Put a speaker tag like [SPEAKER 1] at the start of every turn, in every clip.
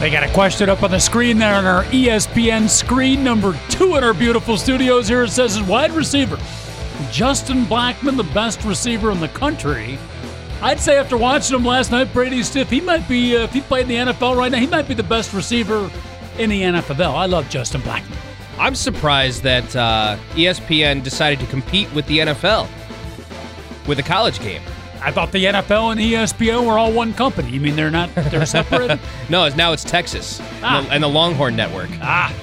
[SPEAKER 1] They got a question up on the screen there on our ESPN screen, number two in our beautiful studios. Here it says, wide receiver Justin Blackmon the best receiver in the country? I'd say after watching him last night, Brady Stiff, he might be, uh, if he played in the NFL right now, he might be the best receiver in the NFL. I love Justin Blackmon.
[SPEAKER 2] I'm surprised that uh, ESPN decided to compete with the NFL with a college game.
[SPEAKER 1] I thought the NFL and ESPN were all one company. You mean they're not, they're separate?
[SPEAKER 2] No, it's now it's Texas
[SPEAKER 1] Ah.
[SPEAKER 2] and, the, and the Longhorn Network.
[SPEAKER 1] Ah.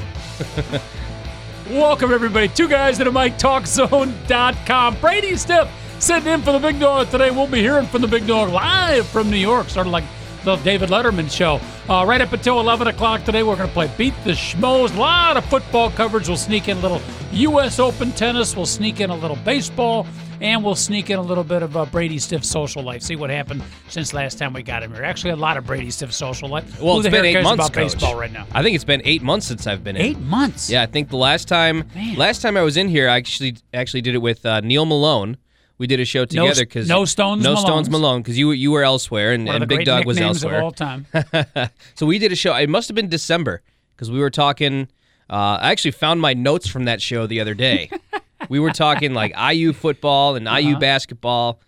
[SPEAKER 1] Welcome, everybody. Two guys at a mic, talkzone.com. Brady Stiff sitting in for the big dog today. We'll be hearing from the big dog live from New York, sort of like the David Letterman show. Uh, right up until 11 o'clock today, we're going to play Beat the Schmoes. A lot of football coverage. We'll sneak in a little U.S. Open tennis. We'll sneak in a little baseball. And we'll sneak in a little bit of uh, Brady Stiff social life. See what happened since last time we got him here. Actually, a lot of Brady Stiff social life.
[SPEAKER 2] Well,
[SPEAKER 1] Who
[SPEAKER 2] it's been eight months,
[SPEAKER 1] about
[SPEAKER 2] Coach.
[SPEAKER 1] baseball right now.
[SPEAKER 2] I think it's been eight months since I've been in.
[SPEAKER 1] Eight months.
[SPEAKER 2] Yeah, I think the last time
[SPEAKER 1] Man.
[SPEAKER 2] last time I was in here, I actually actually did it with uh, Neil Malone. We did a show together because
[SPEAKER 1] no Stones
[SPEAKER 2] no
[SPEAKER 1] Malones.
[SPEAKER 2] Stones Malone because you were- you were elsewhere and, and
[SPEAKER 1] the
[SPEAKER 2] Big Dog was elsewhere.
[SPEAKER 1] of all time.
[SPEAKER 2] so we did a show. It must have been December because we were talking. Uh, I actually found my notes from that show the other day. we were talking like IU football and IU basketball.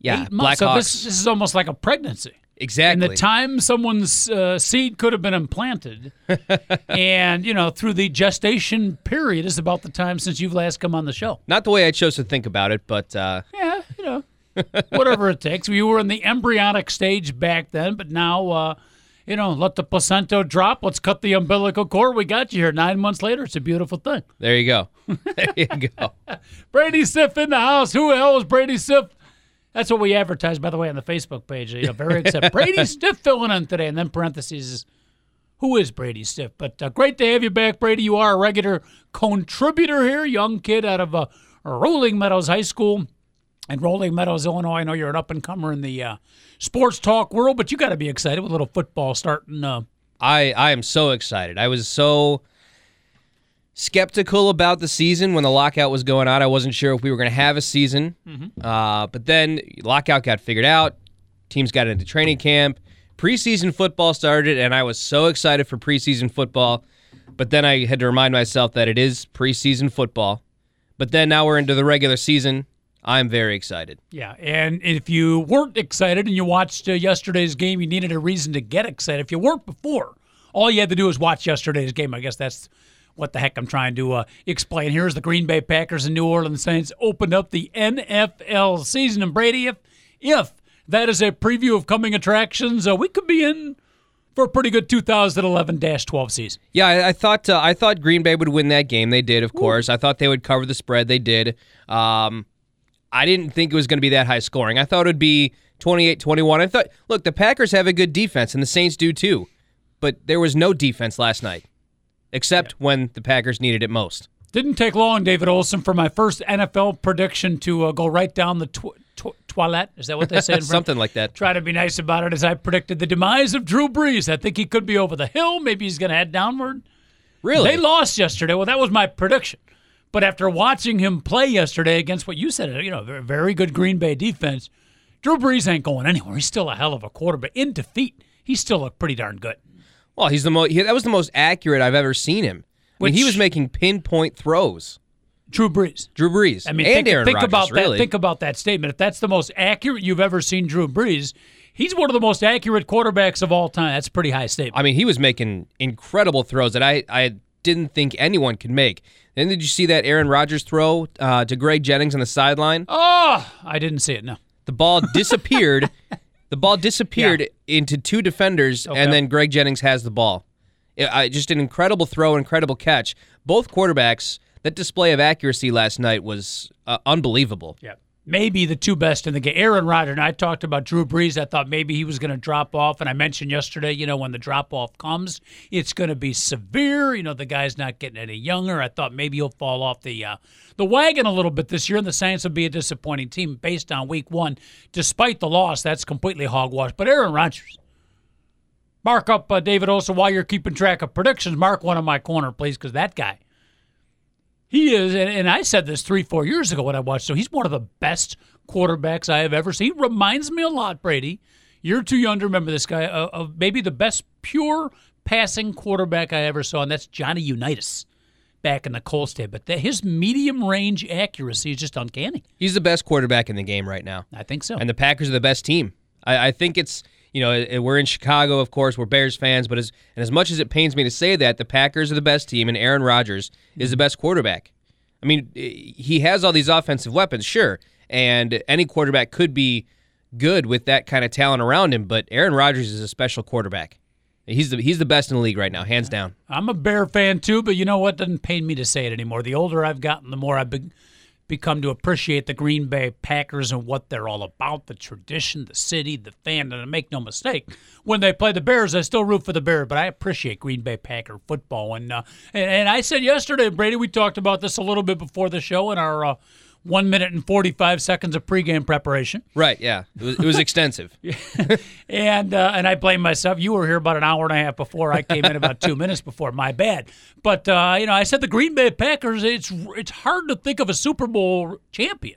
[SPEAKER 2] Yeah,
[SPEAKER 1] Eight months. So this, this is almost like a pregnancy.
[SPEAKER 2] exactly.
[SPEAKER 1] And the time someone's uh, seed could have been implanted, and you know through the gestation period is about the time since you've last come on the show.
[SPEAKER 2] Not the way I chose to think about it, but uh,
[SPEAKER 1] Yeah, you know, whatever it takes. We were in the embryonic stage back then, but now, uh, you know, let the placenta drop. Let's cut the umbilical cord. We got you here. Nine months later, it's a beautiful thing.
[SPEAKER 2] there you go. there you go.
[SPEAKER 1] Brady Stiff in the house. Who the hell is Brady Stiff? That's what we advertise, by the way, on the Facebook page. You know, very excited. Brady Stiff filling in today, and then parentheses who is Brady Stiff. But uh, great to have you back, Brady. You are a regular contributor here, young kid out of uh, Rolling Meadows High School in Rolling Meadows, Illinois. I know you're an up and comer in the uh, sports talk world, but you got to be excited with a little football starting. Uh,
[SPEAKER 2] I I am so excited. I was so skeptical about the season when the lockout was going on. I wasn't sure if we were going to have a season. Uh, but then lockout got figured out. Teams got into training camp. Preseason football started, and I was so excited for preseason football. But then I had to remind myself that it is preseason football. But then now we're into the regular season. I'm very excited.
[SPEAKER 1] Yeah, and if you weren't excited and you watched uh, yesterday's game, you needed a reason to get excited. If you weren't before, all you had to do is watch yesterday's game. I guess that's what the heck I'm trying to uh, explain. Here's the Green Bay Packers and New Orleans Saints opened up the NFL season. And Brady, if if that is a preview of coming attractions, uh, we could be in for a pretty good 2011-12 season.
[SPEAKER 2] Yeah, I, I thought uh, I thought Green Bay would win that game. They did, of course. I thought they would cover the spread. They did. Um, I didn't think it was going to be that high scoring. I thought it would be 28-21. I thought, look, the Packers have a good defense, and the Saints do too. But there was no defense last night, except when the Packers needed it most.
[SPEAKER 1] Didn't take long, David Olson, for my first NFL prediction to uh, go right down the tw- tw- toilet. Is that what they say? in
[SPEAKER 2] Something like that.
[SPEAKER 1] Try to be nice about it as I predicted the demise of Drew Brees. I think he could be over the hill. Maybe he's going to head downward.
[SPEAKER 2] Really?
[SPEAKER 1] They lost yesterday. Well, that was my prediction. But after watching him play yesterday against what you said, you know, a very good Green Bay defense, Drew Brees ain't going anywhere. He's still a hell of a quarterback. In defeat, he still looked pretty darn good.
[SPEAKER 2] well, he's the most. He, that was the most accurate I've ever seen him. I mean, he was making pinpoint throws.
[SPEAKER 1] Drew Brees.
[SPEAKER 2] Drew Brees.
[SPEAKER 1] I mean,
[SPEAKER 2] and
[SPEAKER 1] think,
[SPEAKER 2] Aaron
[SPEAKER 1] think
[SPEAKER 2] Rodgers,
[SPEAKER 1] about
[SPEAKER 2] really.
[SPEAKER 1] that. Think about that statement. If that's the most accurate you've ever seen Drew Brees, he's one of the most accurate quarterbacks of all time. That's a pretty high statement.
[SPEAKER 2] I mean, he was making incredible throws that I, I didn't think anyone could make. Then did you see that Aaron Rodgers throw uh, to Greg Jennings on the sideline?
[SPEAKER 1] Oh, I didn't see it. No.
[SPEAKER 2] The ball disappeared. the ball disappeared into two defenders,
[SPEAKER 1] Okay.
[SPEAKER 2] and then Greg Jennings has the ball. It- I- just an incredible throw, incredible catch. Both quarterbacks. That display of accuracy last night was uh, unbelievable.
[SPEAKER 1] Yeah. Maybe the two best in the game. Aaron Rodgers, and I talked about Drew Brees. I thought maybe he was going to drop off. And I mentioned yesterday, you know, when the drop off comes, it's going to be severe. You know, the guy's not getting any younger. I thought maybe he'll fall off the uh, the wagon a little bit this year, and the Saints will be a disappointing team based on week one. Despite the loss, that's completely hogwash. But Aaron Rodgers, mark up uh, David Olson while you're keeping track of predictions. Mark one in my corner, please, because that guy he is, and, and I said this three, four years ago when I watched. So he's one of the best quarterbacks I have ever seen. He reminds me a lot, Brady. You're too young to remember this guy. Of, of maybe the best pure passing quarterback I ever saw, and that's Johnny Unitas back in the Colts day. But the, his medium range accuracy is just uncanny.
[SPEAKER 2] He's the best quarterback in the game right now.
[SPEAKER 1] I think so.
[SPEAKER 2] And the Packers are the best team. I, I think it's you know we're in Chicago, of course. We're Bears fans, but as and as much as it pains me to say that, the Packers are the best team, and Aaron Rodgers is the best quarterback. I mean, he has all these offensive weapons, sure, and any quarterback could be good with that kind of talent around him. But Aaron Rodgers is a special quarterback. He's the he's the best in the league right now, hands down.
[SPEAKER 1] I'm a Bear fan too, but you know what? Doesn't pain me to say it anymore. The older I've gotten, the more I've been become to appreciate the Green Bay Packers and what they're all about the tradition, the city, the fan. And I make no mistake, when they play the Bears, I still root for the Bears, but I appreciate Green Bay Packer football. And, uh, and, and, I said yesterday, Brady, we talked about this a little bit before the show in our. Uh, one minute and 45 seconds of pregame preparation.
[SPEAKER 2] Right, yeah. It was, it was extensive.
[SPEAKER 1] and uh, and I blame myself. You were here about an hour and a half before. I came in about two minutes before. My bad. But, uh, you know, I said the Green Bay Packers, it's, it's hard to think of a Super Bowl champion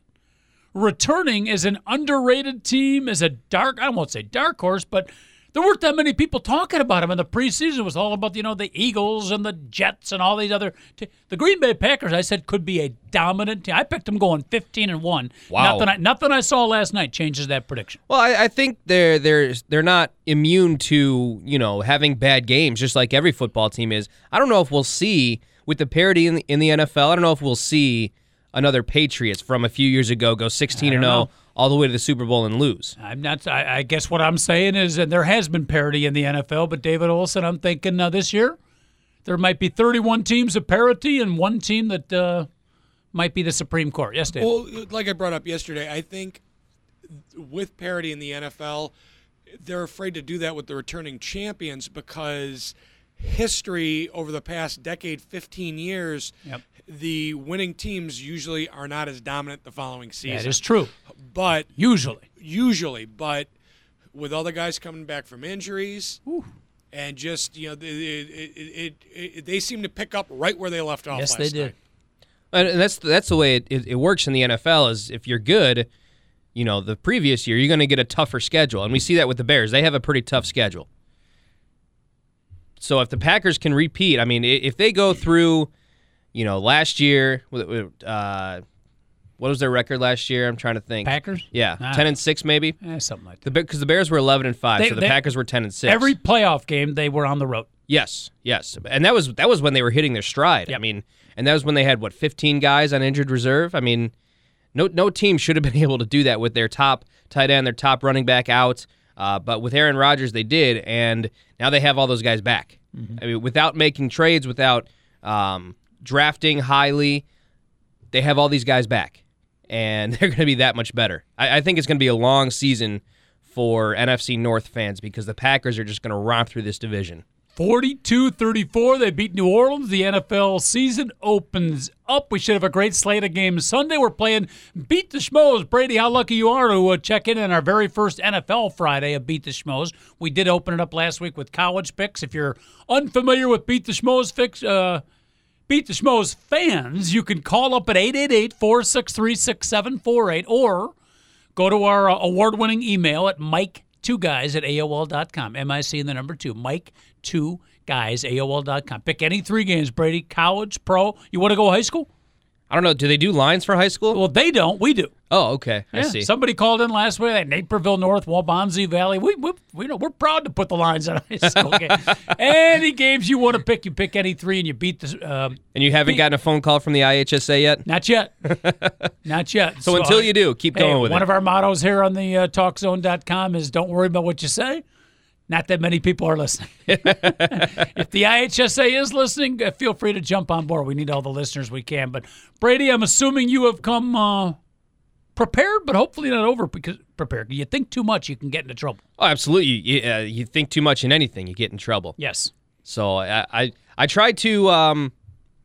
[SPEAKER 1] returning as an underrated team, as a dark, I won't say dark horse, but – there weren't that many people talking about him in the preseason. It was all about you know the Eagles and the Jets and all these other. T- the Green Bay Packers, I said, could be a dominant team. I picked them going fifteen and one.
[SPEAKER 2] Wow.
[SPEAKER 1] Nothing I, nothing I saw last night changes that prediction.
[SPEAKER 2] Well, I, I think they're they're they're not immune to you know having bad games, just like every football team is. I don't know if we'll see with the parity in the, in the NFL. I don't know if we'll see another Patriots from a few years ago go sixteen and zero. Oh all the way to the Super Bowl and lose.
[SPEAKER 1] I'm not. I, I, guess what I'm saying is, and there has been parity in the NFL, but David Olson, I'm thinking uh, this year there might be 31 teams of parity and one team that uh, might be the Supreme Court. Yes, David.
[SPEAKER 3] Well, like I brought up yesterday, I think with parity in the NFL, they're afraid to do that with the returning champions because history over the past decade, 15 years, yep. The winning teams usually are not as dominant the following season.
[SPEAKER 1] That is true.
[SPEAKER 3] But
[SPEAKER 1] usually,
[SPEAKER 3] usually, but with all the guys coming back from injuries, Ooh. and just you know, it, it, it, they seem to pick up right where they left off.
[SPEAKER 1] Yes, they did.
[SPEAKER 2] And that's that's the way it, works in the NFL. Is if you're good, you know, the previous year you're going to get a tougher schedule, and we see that with the Bears. They have a pretty tough schedule. So if the Packers can repeat, I mean, if they go through, you know, last year, uh, what was their record last year? I'm trying to think.
[SPEAKER 1] Packers?
[SPEAKER 2] Yeah, ah. ten and six maybe.
[SPEAKER 1] Eh, something like
[SPEAKER 2] that. Because the, the, Bears were eleven and five, they, so the they, Packers were ten and six.
[SPEAKER 1] Every playoff game they were on the road.
[SPEAKER 2] Yes, yes, and that was that was when they were hitting their stride. Yep. I mean, and that was when they had what 15 guys on injured reserve. I mean, no no team should have been able to do that with their top tight end, their top running back out. Uh, but with Aaron Rodgers, they did, and now they have all those guys back. Mm-hmm. I mean, without making trades, without um, drafting highly, they have all these guys back and they're going to be that much better. I, I think it's going to be a long season for NFC North fans because the Packers are just going to romp through this division.
[SPEAKER 1] 42 34. They beat New Orleans. The NFL season opens up. We should have a great slate of games Sunday. We're playing Beat the Schmoes. Brady, how lucky you are to uh, check in on our very first NFL Friday of Beat the Schmoes. We did open it up last week with college picks. If you're unfamiliar with Beat the Schmoes fix, uh, Beat the Schmoes fans, you can call up at 888 463 6748 or go to our uh, award winning email at mike2guys at AOL.com. M I C and the number two, Mike2 guys, AOL.com. Pick any three games, Brady, college, pro. You want to go high school?
[SPEAKER 2] I don't know. Do they do lines for high school?
[SPEAKER 1] Well, they don't. We do.
[SPEAKER 2] Oh, okay. I
[SPEAKER 1] yeah.
[SPEAKER 2] see.
[SPEAKER 1] Somebody called in last week at Naperville North, Waubonsie Valley. We, we, we know we're proud to put the lines on high school game. any games you want to pick, you pick any three, and you beat the. Um,
[SPEAKER 2] and you haven't beat, gotten a phone call from the IHSA yet?
[SPEAKER 1] Not yet. not yet.
[SPEAKER 2] So, so until you do, keep
[SPEAKER 1] hey,
[SPEAKER 2] going with
[SPEAKER 1] one
[SPEAKER 2] it.
[SPEAKER 1] One of our mottos here on the uh, TalkZone.com is "Don't worry about what you say." Not that many people are listening. if the IHSA is listening, uh, feel free to jump on board. We need all the listeners we can. But Brady, I'm assuming you have come uh, prepared, but hopefully not over because prepared. You think too much, you can get into trouble.
[SPEAKER 2] Oh, absolutely. You, uh, you think too much in anything, you get in trouble.
[SPEAKER 1] Yes,
[SPEAKER 2] So I I, I try to um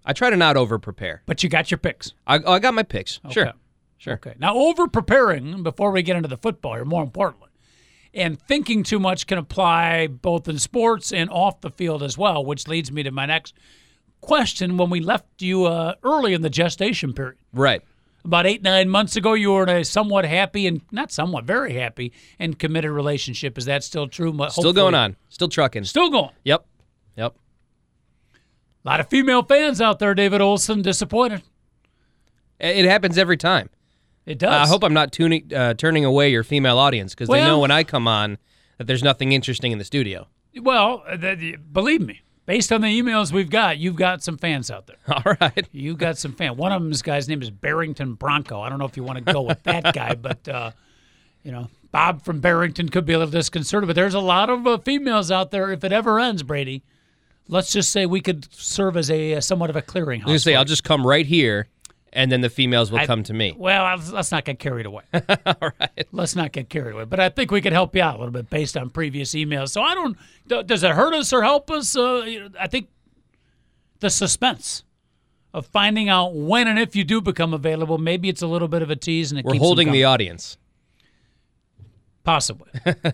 [SPEAKER 2] I try to not over prepare.
[SPEAKER 1] but you got your picks.
[SPEAKER 2] I, I got my picks. Sure.
[SPEAKER 1] Okay.
[SPEAKER 2] Sure.
[SPEAKER 1] Okay. Now, over preparing before we get into the football here, more importantly, and thinking too much can apply both in sports and off the field as well, which leads me to my next question. When we left you uh, early in the gestation period,
[SPEAKER 2] Right.
[SPEAKER 1] about eight, nine months ago, you were in a somewhat happy and not somewhat, very happy and committed relationship. Is that still true?
[SPEAKER 2] Still going on. Still trucking.
[SPEAKER 1] Still going.
[SPEAKER 2] Yep. Yep.
[SPEAKER 1] A lot of female fans out there, David Olson, disappointed.
[SPEAKER 2] It happens every time.
[SPEAKER 1] It does.
[SPEAKER 2] I hope I'm not tuning, uh, turning away your female audience because they know when I come on that there's nothing interesting in the studio.
[SPEAKER 1] Well, uh, th- believe me, based on the emails we've got, you've got some fans out there.
[SPEAKER 2] All right.
[SPEAKER 1] you've got some fan. One of them, this guy's name is Barrington Bronco. I don't know if you want to go with that guy, but uh, you know, Bob from Barrington could be a little disconcerted. But there's a lot of uh, females out there. If it ever ends, Brady, let's just say we could serve as a uh, somewhat of a clearinghouse.
[SPEAKER 2] Gonna say I'll just come right here, and then the females will
[SPEAKER 1] I-
[SPEAKER 2] come to me.
[SPEAKER 1] Well, let's- let's not get carried away.
[SPEAKER 2] All right.
[SPEAKER 1] let's not get carried away. But I think we could help you out a little bit based on previous emails. So I don't. Does it hurt us or help us? Uh, I think the suspense of finding out when and if you do become available. Maybe it's a little bit of a tease, and it
[SPEAKER 2] We're holding the audience.
[SPEAKER 1] possibly,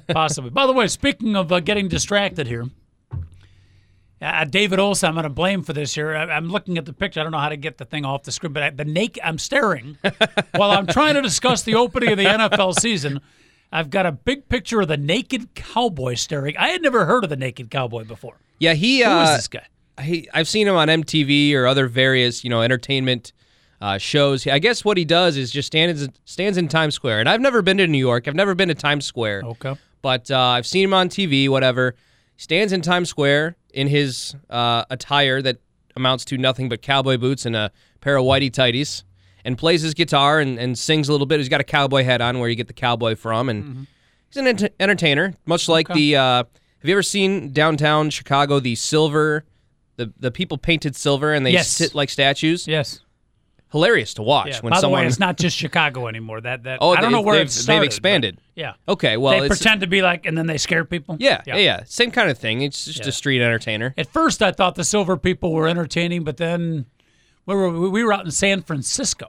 [SPEAKER 1] possibly. By the way, speaking of uh, getting distracted here. Uh, David Olson, I'm going to blame for this here. I, I'm looking at the picture. I don't know how to get the thing off the screen, but I, the naked. I'm staring while I'm trying to discuss the opening of the NFL season. I've got a big picture of the naked cowboy staring. I had never heard of the naked cowboy before.
[SPEAKER 2] Yeah, he.
[SPEAKER 1] Who
[SPEAKER 2] Uh,
[SPEAKER 1] is this guy?
[SPEAKER 2] he, I've seen him on MTV or other various, you know, entertainment uh, shows. I guess what he does is just stands stands in Times Square. And I've never been to New York. I've never been to Times Square.
[SPEAKER 1] Okay.
[SPEAKER 2] But uh, I've seen him on TV. Whatever. Stands in Times Square in his uh, attire that amounts to nothing but cowboy boots and a pair of whitey tighties, and plays his guitar and, and sings a little bit. He's got a cowboy hat on, where you get the cowboy from, and he's an ent- entertainer, much like the. Uh, have you ever seen downtown Chicago the silver, the the people painted silver and they
[SPEAKER 1] Yes.
[SPEAKER 2] sit like statues?
[SPEAKER 1] Yes.
[SPEAKER 2] Hilarious to watch
[SPEAKER 1] Yeah.
[SPEAKER 2] when
[SPEAKER 1] By
[SPEAKER 2] someone.
[SPEAKER 1] the way, it's not just Chicago anymore. That that
[SPEAKER 2] oh,
[SPEAKER 1] I don't
[SPEAKER 2] they-
[SPEAKER 1] know where
[SPEAKER 2] they've,
[SPEAKER 1] started.
[SPEAKER 2] they've expanded.
[SPEAKER 1] Yeah.
[SPEAKER 2] Okay, well,
[SPEAKER 1] they pretend to be like, and then they scare people.
[SPEAKER 2] yeah, yeah, yeah, same kind of thing. It's just
[SPEAKER 1] Yeah.
[SPEAKER 2] a street entertainer.
[SPEAKER 1] At first, I thought the silver people were entertaining, but then we were we were out in San Francisco,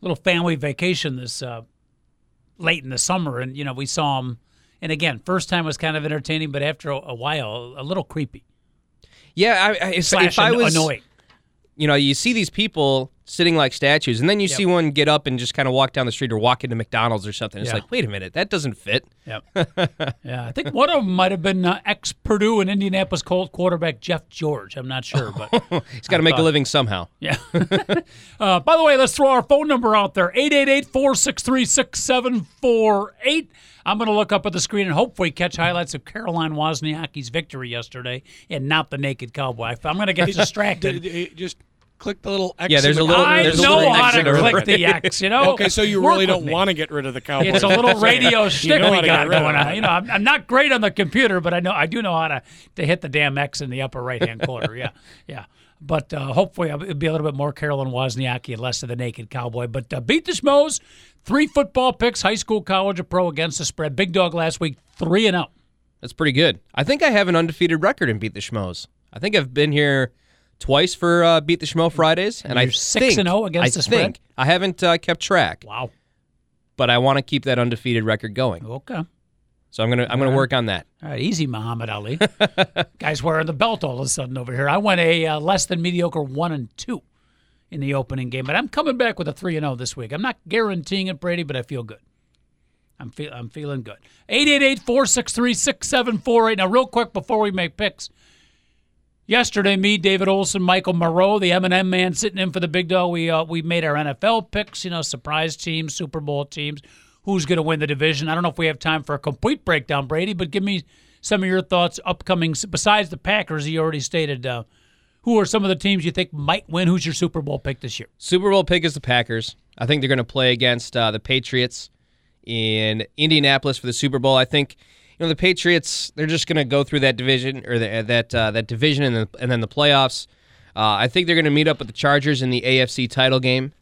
[SPEAKER 1] little family vacation this uh, late in the summer, and you know we saw them. And again, first time was kind of entertaining, but after a, a while, a little creepy.
[SPEAKER 2] Yeah, I, I, if, if I was,
[SPEAKER 1] annoying.
[SPEAKER 2] you know, you see these people sitting like statues, and then you see one get up and just kind of walk down the street or walk into McDonald's or something. It's
[SPEAKER 1] Yeah.
[SPEAKER 2] like, wait a minute, that doesn't fit.
[SPEAKER 1] Yep. yeah, I think one of them might have been uh, ex Purdue and Indianapolis Colt quarterback Jeff George. I'm not sure, but
[SPEAKER 2] He's got to make a living somehow.
[SPEAKER 1] Yeah. uh, by the way, let's throw our phone number out there 888 463 6748. I'm going to look up at the screen and hopefully catch highlights of Caroline Wozniacki's victory yesterday and not the naked cowboy. I'm going to get distracted.
[SPEAKER 3] Just click the little X.
[SPEAKER 2] Yeah, there's
[SPEAKER 3] in
[SPEAKER 2] a
[SPEAKER 3] the
[SPEAKER 2] little-
[SPEAKER 1] I
[SPEAKER 2] there's a
[SPEAKER 1] know
[SPEAKER 2] little
[SPEAKER 1] how
[SPEAKER 2] X
[SPEAKER 1] to
[SPEAKER 2] the
[SPEAKER 1] click the X, you know?
[SPEAKER 3] Okay, so you
[SPEAKER 1] Work
[SPEAKER 3] really don't
[SPEAKER 1] me.
[SPEAKER 3] want to get rid of the cowboy.
[SPEAKER 1] It's a little radio shtick
[SPEAKER 3] know
[SPEAKER 1] we
[SPEAKER 3] how to get
[SPEAKER 1] got
[SPEAKER 3] rid of
[SPEAKER 1] going
[SPEAKER 3] it.
[SPEAKER 1] on. You know, I'm, I'm not great on the computer, but I know I do know how to, to hit the damn X in the upper right hand corner. Yeah, yeah. But uh, hopefully it'll be a little bit more Carolyn Wozniacki and less of the naked cowboy. But uh, beat the Schmoes. Three football picks, high school, college, or pro against the spread. Big dog last week, three and out.
[SPEAKER 2] That's pretty good. I think I have an undefeated record in Beat the Schmoes. I think I've been here twice for uh, Beat the Schmo Fridays, and, I
[SPEAKER 1] 6
[SPEAKER 2] think,
[SPEAKER 1] and 0 against
[SPEAKER 2] I
[SPEAKER 1] the spread?
[SPEAKER 2] think I haven't uh, kept track,
[SPEAKER 1] Wow.
[SPEAKER 2] but I want to keep that undefeated record going.
[SPEAKER 1] Okay.
[SPEAKER 2] So I'm gonna I'm gonna work on that.
[SPEAKER 1] All right, easy, Muhammad Ali. Guys wearing the belt all of a sudden over here. I went a uh, less than mediocre one and two in the opening game, but I'm coming back with a three and zero this week. I'm not guaranteeing it, Brady, but I feel good. I'm feel I'm feeling good. 888-463-6748. Now, real quick before we make picks. Yesterday, me, David Olson, Michael Moreau, the M&M man, sitting in for the big dog. We uh, we made our NFL picks. You know, surprise teams, Super Bowl teams. Who's going to win the division? I don't know if we have time for a complete breakdown, Brady, but give me some of your thoughts. Upcoming, besides the Packers, you already stated. Uh, who are some of the teams you think might win? Who's your Super Bowl pick this year?
[SPEAKER 2] Super Bowl pick is the Packers. I think they're going to play against uh, the Patriots in Indianapolis for the Super Bowl. I think you know the Patriots. They're just going to go through that division or the, that uh, that division and then and then the playoffs. Uh, I think they're going to meet up with the Chargers in the AFC title game,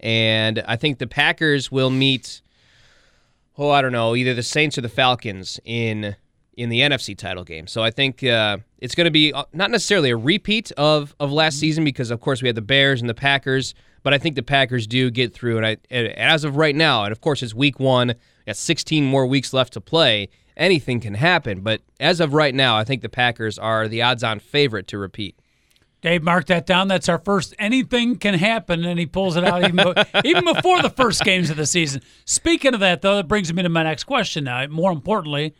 [SPEAKER 2] and I think the Packers will meet. Oh, I don't know, either the Saints or the Falcons in in the NFC title game. So I think uh, it's going to be uh, not necessarily a repeat of of last season because of course we had the Bears and the Packers, but I think the Packers do get through. And I and as of right now, and of course it's Week One, got 16 more weeks left to play. Anything can happen, but as of right now, I think the Packers are the odds-on favorite to repeat.
[SPEAKER 1] Dave, mark that down. That's our first. Anything can happen, and he pulls it out even, even before the first games of the season. Speaking of that, though, that brings me to my next question. Now, more importantly,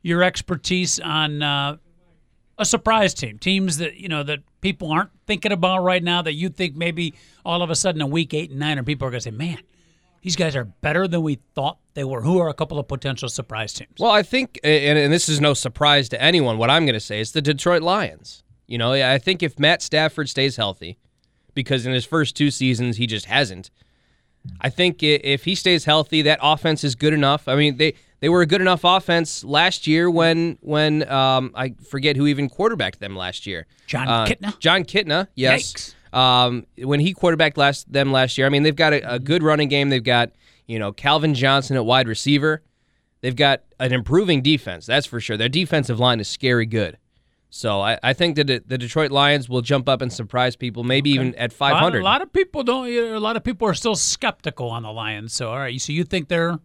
[SPEAKER 1] your expertise on uh, a surprise team, teams that you know that people aren't thinking about right now. That you think maybe all of a sudden in week eight and nine, or people are going to say, "Man, these guys are better than we thought they were." Who are a couple of potential surprise teams?
[SPEAKER 2] Well, I think, and, and this is no surprise to anyone. What I'm going to say is the Detroit Lions. You know, I think if Matt Stafford stays healthy, because in his first two seasons he just hasn't. I think if he stays healthy, that offense is good enough. I mean, they they were a good enough offense last year when when um, I forget who even quarterbacked them last year.
[SPEAKER 1] Jon
[SPEAKER 2] uh,
[SPEAKER 1] Kitna.
[SPEAKER 2] Jon Kitna, yes. Um, when he quarterbacked last them last year, I mean they've got a, a good running game. They've got you know Calvin Johnson at wide receiver. They've got an improving defense, that's for sure. Their defensive line is scary good. So I, I think that the Detroit Lions will jump up and surprise people, maybe okay. even at 500.
[SPEAKER 1] A lot, a lot, of people don't. A lot of people are still skeptical on the Lions. So all right, so you think they're?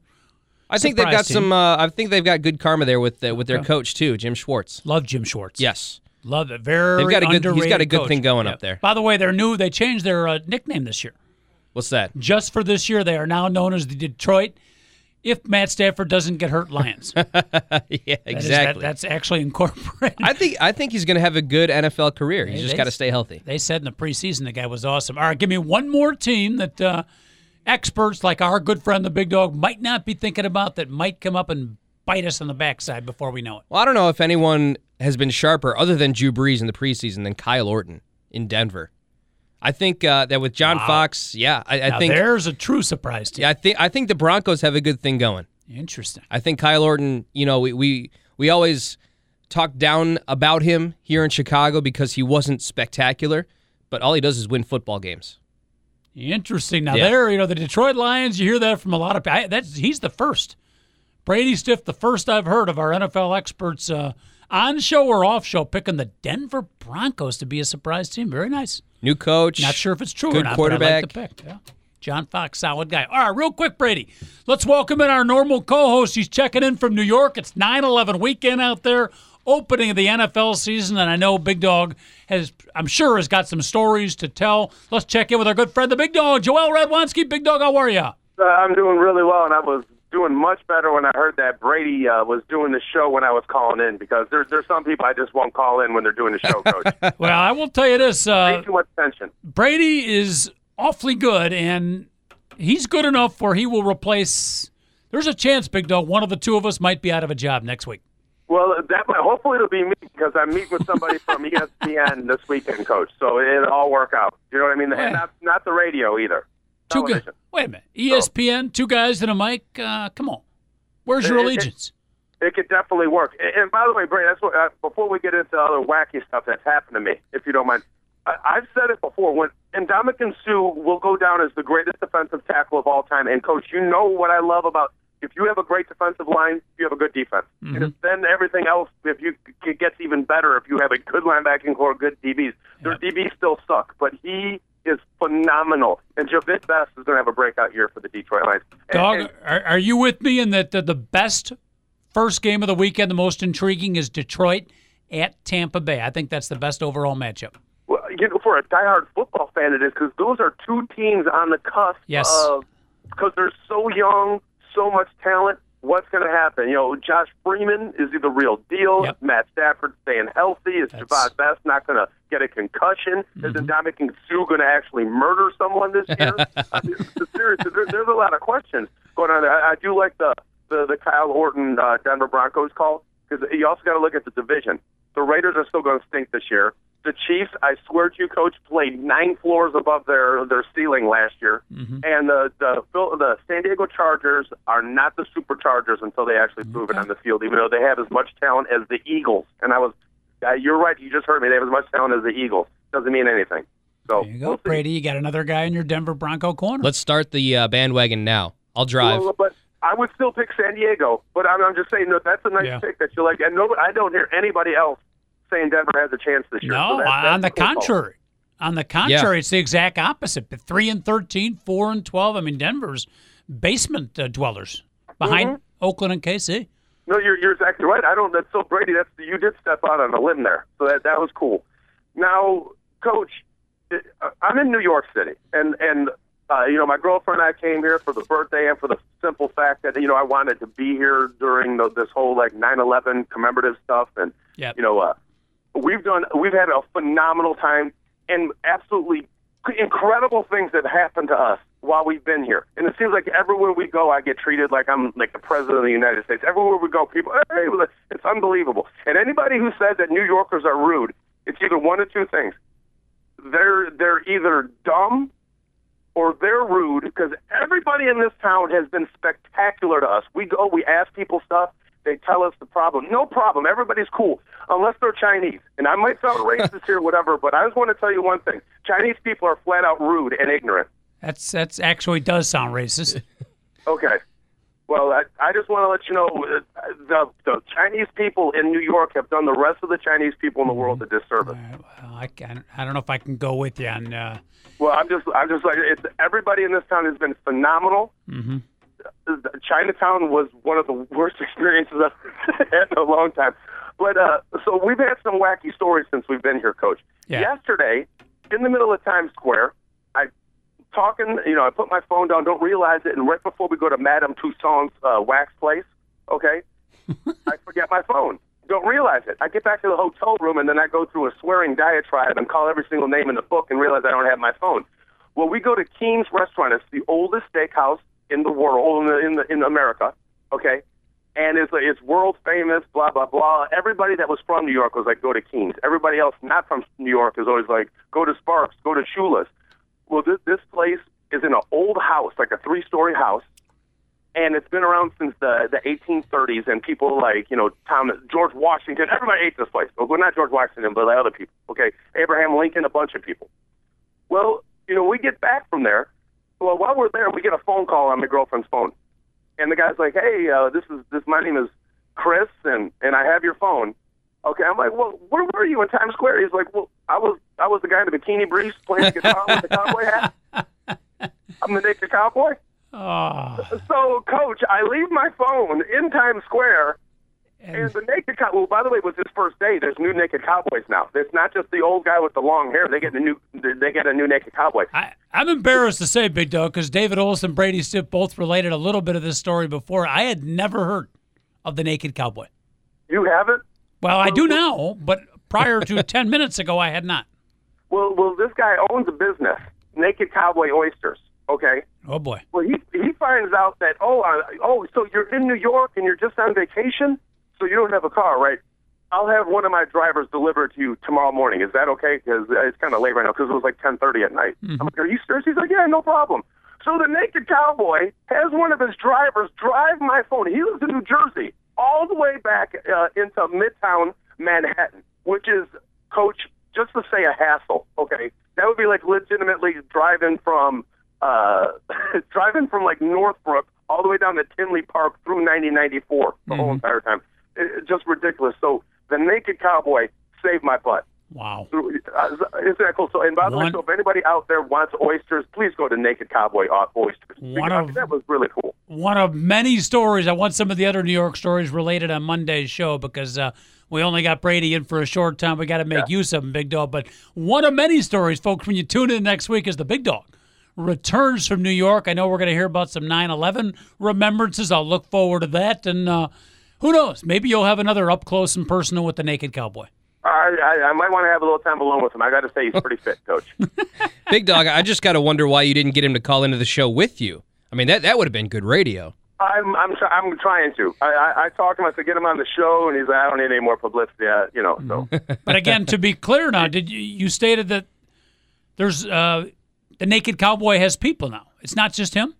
[SPEAKER 2] I think they've got team. some. Uh, I think they've got good karma there with the, with their okay. coach too, Jim Schwartz.
[SPEAKER 1] Love Jim Schwartz.
[SPEAKER 2] Yes,
[SPEAKER 1] love it. Very.
[SPEAKER 2] They've got a good. He's got a good
[SPEAKER 1] coach.
[SPEAKER 2] thing going
[SPEAKER 1] yeah.
[SPEAKER 2] up there.
[SPEAKER 1] By the way, they're new. They changed their uh, nickname this year.
[SPEAKER 2] What's that?
[SPEAKER 1] Just for this year, they are now known as the Detroit if Matt Stafford doesn't get hurt, Lions.
[SPEAKER 2] yeah,
[SPEAKER 1] that
[SPEAKER 2] exactly.
[SPEAKER 1] That, that's actually incorporated.
[SPEAKER 2] I think I think he's going to have a good NFL career. He's just got to stay healthy.
[SPEAKER 1] They said in the preseason the guy was awesome. All right, give me one more team that uh, experts like our good friend the Big Dog might not be thinking about that might come up and bite us on the backside before we know it.
[SPEAKER 2] Well, I don't know if anyone has been sharper other than Drew Brees in the preseason than Kyle Orton in Denver. I think uh, that with John
[SPEAKER 1] wow.
[SPEAKER 2] Fox, yeah, I, I think
[SPEAKER 1] there's a true surprise. Team.
[SPEAKER 2] Yeah, I think I think the Broncos have a good thing going.
[SPEAKER 1] Interesting.
[SPEAKER 2] I think Kyle Orton. You know, we we, we always talk down about him here in Chicago because he wasn't spectacular, but all he does is win football games.
[SPEAKER 1] Interesting. Now yeah. there, you know, the Detroit Lions. You hear that from a lot of. That's he's the first. Brady Stiff, the first I've heard of our NFL experts uh, on show or off show picking the Denver Broncos to be a surprise team. Very nice.
[SPEAKER 2] New coach.
[SPEAKER 1] Not sure if it's true
[SPEAKER 2] good
[SPEAKER 1] or not.
[SPEAKER 2] Quarterback.
[SPEAKER 1] But I like the pick. Yeah. John Fox, solid guy. All right, real quick, Brady. Let's welcome in our normal co-host. He's checking in from New York. It's 9/11 weekend out there, opening of the NFL season, and I know Big Dog has, I'm sure, has got some stories to tell. Let's check in with our good friend, the Big Dog, Joel Radwanski. Big Dog, how are you? Uh,
[SPEAKER 4] I'm doing really well, and I was doing much better when I heard that Brady uh, was doing the show when I was calling in because there's there's some people I just won't call in when they're doing the show, Coach.
[SPEAKER 1] well, I will tell you this: uh,
[SPEAKER 4] too much tension.
[SPEAKER 1] Brady is awfully good, and he's good enough where he will replace. There's a chance, Big Dog, one of the two of us might be out of a job next week.
[SPEAKER 4] Well, that hopefully it'll be me because I'm meeting with somebody from ESPN this weekend, Coach. So it'll all work out. You know what I mean? And not not the radio either.
[SPEAKER 1] Two guys. Wait a minute. ESPN, two guys and a mic. Uh, come on. Where's your
[SPEAKER 4] it,
[SPEAKER 1] allegiance?
[SPEAKER 4] It, it, could definitely work. And by the way, Brady, that's what. Uh, before we get into other wacky stuff that's happened to me, if you don't mind, I, I've said it before. When Ndamukong Suh will go down as the greatest defensive tackle of all time, and coach, you know what I love about if you have a great defensive line, you have a good defense.
[SPEAKER 1] Mm-hmm.
[SPEAKER 4] And then everything else, if you it gets even better if you have a good linebacking core, good DBs. Their DBs still suck, but he is phenomenal. And Jahvid Best is going to have a breakout year for the Detroit Lions.
[SPEAKER 1] Dog,
[SPEAKER 4] and,
[SPEAKER 1] are, are you with me in that the, the best first game of the weekend, the most intriguing, is Detroit at Tampa Bay? I think that's the best overall matchup.
[SPEAKER 4] Well, you know, for a diehard football fan, it is because those are two teams on the cusp
[SPEAKER 1] yes.
[SPEAKER 4] of because they're so young, so much talent. What's going to happen? You know, Josh Freeman is he the real deal?
[SPEAKER 1] Yep.
[SPEAKER 4] Matt Stafford staying healthy? Is
[SPEAKER 1] That's-
[SPEAKER 4] Jahvid Best not going to get a concussion? Is Ndamukong Suh going to actually murder someone this year? Seriously, there, there's a lot of questions going on there. I, I do like the the, the Kyle Orton uh, Denver Broncos call because you also got to look at the division. The Raiders are still going to stink this year. The Chiefs, I swear to you, coach, played nine floors above their their ceiling last year, and the the Phil- the San Diego Chargers are not the Superchargers until they actually prove it on the field. Even though they have as much talent as the Eagles, and I was, uh, you're right, you just heard me. They have as much talent as the Eagles. Doesn't mean anything. So
[SPEAKER 1] There you go,
[SPEAKER 4] we'll.
[SPEAKER 1] Brady. You got another guy in your Denver Bronco corner.
[SPEAKER 2] Let's start the uh, bandwagon now. I'll drive.
[SPEAKER 4] Well, but I would still pick San Diego. But I'm, I'm just saying that that's a nice
[SPEAKER 1] Yeah.
[SPEAKER 4] pick that you like. And no, I don't hear anybody else saying Denver has a chance this year.
[SPEAKER 1] no,
[SPEAKER 4] So that- that's
[SPEAKER 1] on the
[SPEAKER 4] a cool call.
[SPEAKER 1] contrary. On the contrary, it's the exact opposite. But three and 13, four and twelve. I mean, Denver's basement uh, dwellers behind
[SPEAKER 4] Mm-hmm.
[SPEAKER 1] Oakland and KC.
[SPEAKER 4] No, you're you're exactly right. I don't. That's so Brady. That's you did step out on a limb there. So that that was cool. Now, Coach, uh, I'm in New York City, and and uh, you know my girlfriend and I came here for the birthday and for the simple fact that you know I wanted to be here during the, this whole like 9/11 commemorative stuff, and
[SPEAKER 1] Yep.
[SPEAKER 4] you know uh, we've done we've had a phenomenal time and absolutely incredible things that happened to us while we've been here. And it seems like everywhere we go, I get treated like I'm like the president of the United States. Everywhere we go, people, hey, it's unbelievable. And anybody who says that New Yorkers are rude, it's either one of two things. They're they're either dumb or they're rude because everybody in this town has been spectacular to us. We go, we ask people stuff, they tell us the problem. No problem. Everybody's cool, unless they're Chinese. And I might sound racist here, whatever, but I just want to tell you one thing: Chinese people are flat out rude and ignorant.
[SPEAKER 1] That's that's actually does sound racist.
[SPEAKER 4] Okay. Well, I, I just want to let you know uh, the the Chinese people in New York have done the rest of the Chinese people in the world a disservice.
[SPEAKER 1] Well, I, can, I don't know if I can go with you on. Uh,
[SPEAKER 4] Well, I'm just, I'm just like, it's everybody in this town has been phenomenal. Mm-hmm. Chinatown was one of the worst experiences I've had in a long time. But uh, so we've had some wacky stories since we've been here, Coach.
[SPEAKER 1] Yeah.
[SPEAKER 4] Yesterday, in the middle of Times Square, I talking, you know, I put my phone down, don't realize it, and right before we go to Madame Tussaud's uh, wax place, okay, I forget my phone. Don't realize it. I get back to the hotel room and then I go through a swearing diatribe and call every single name in the book and realize I don't have my phone. Well, we go to Keen's Restaurant. It's the oldest steakhouse in the world, in the, in, the, in America. Okay, and it's it's world famous. Blah blah blah. Everybody that was from New York was like, go to Keen's. Everybody else not from New York is always like, go to Sparks, go to Shula's. Well, this this place is in an old house, like a three story house, and it's been around since the the 1830s. And people like you know Thomas George Washington, everybody ate this place. Well, not George Washington, but other people. Okay, Abraham Lincoln, a bunch of people. Well, you know, we get back from there. Well, while we're there, we get a phone call on my girlfriend's phone, and the guy's like, "Hey, uh, this is this. My name is Chris, and and I have your phone." Okay, I'm like, "Well, where were you in Times Square?" He's like, "Well, I was I was the guy in the bikini briefs playing guitar with the cowboy hat. I'm the naked cowboy."
[SPEAKER 1] oh,
[SPEAKER 4] So, coach, I leave my phone in Times Square, and the naked cow. Well, by the way, it was his first day. There's new naked cowboys now. It's not just the old guy with the long hair. They get a new. They get a new naked cowboy.
[SPEAKER 1] I, I'm embarrassed to say, Big Dog, because David Olson, and Brady Stiff both related a little bit of this story before. I had never heard of the Naked Cowboy.
[SPEAKER 4] You haven't?
[SPEAKER 1] Well, I do now, but prior to 10 minutes ago, I had not.
[SPEAKER 4] Well, well, this guy owns a business, Naked Cowboy Oysters. Okay.
[SPEAKER 1] Oh, boy.
[SPEAKER 4] Well, he he finds out that oh uh, oh so you're in New York and you're just on vacation, so you don't have a car, right? I'll have one of my drivers deliver it to you tomorrow morning. Is that okay? Because it's kind of late right now because it was like 10:30 at night. I'm like, are you serious? He's like, yeah, no problem. So the naked cowboy has one of his drivers drive my phone. He lives in New Jersey, all the way back uh, into Midtown Manhattan, which is, Coach, just to say a hassle. Okay, that would be like legitimately driving from uh, driving from like Northbrook all the way down to Tinley Park through 9094 the whole entire time. It, just ridiculous. So the naked cowboy saved my butt.
[SPEAKER 1] Wow.
[SPEAKER 4] Uh, Isn't that cool? So, and by the way, so if anybody out there wants oysters, please go to Naked Cowboy Off Oysters.
[SPEAKER 1] One of-
[SPEAKER 4] that was really cool.
[SPEAKER 1] One of many stories. I want some of the other New York stories related on Monday's show because uh, we only got Brady in for a short time. We got to make use of him, Big Dog. But one of many stories, folks, when you tune in next week, is the Big Dog returns from New York. I know we're going to hear about some 9 11 remembrances. I'll look forward to that. And uh, who knows? Maybe you'll have another up close and personal with the Naked Cowboy.
[SPEAKER 4] I, I, I might want to have a little time alone with him. I got to say, he's pretty fit, Coach.
[SPEAKER 2] Big Dog, I just got to wonder why you didn't get him to call into the show with you. I mean, that, that would have been good radio.
[SPEAKER 4] I'm I'm I'm trying to. I, I I talked to him. I said get him on the show, and he's like, I don't need any more publicity. Uh, you know, so
[SPEAKER 1] But again, to be clear now, did you, you stated that there's uh, the Naked Cowboy has people now? It's not just him.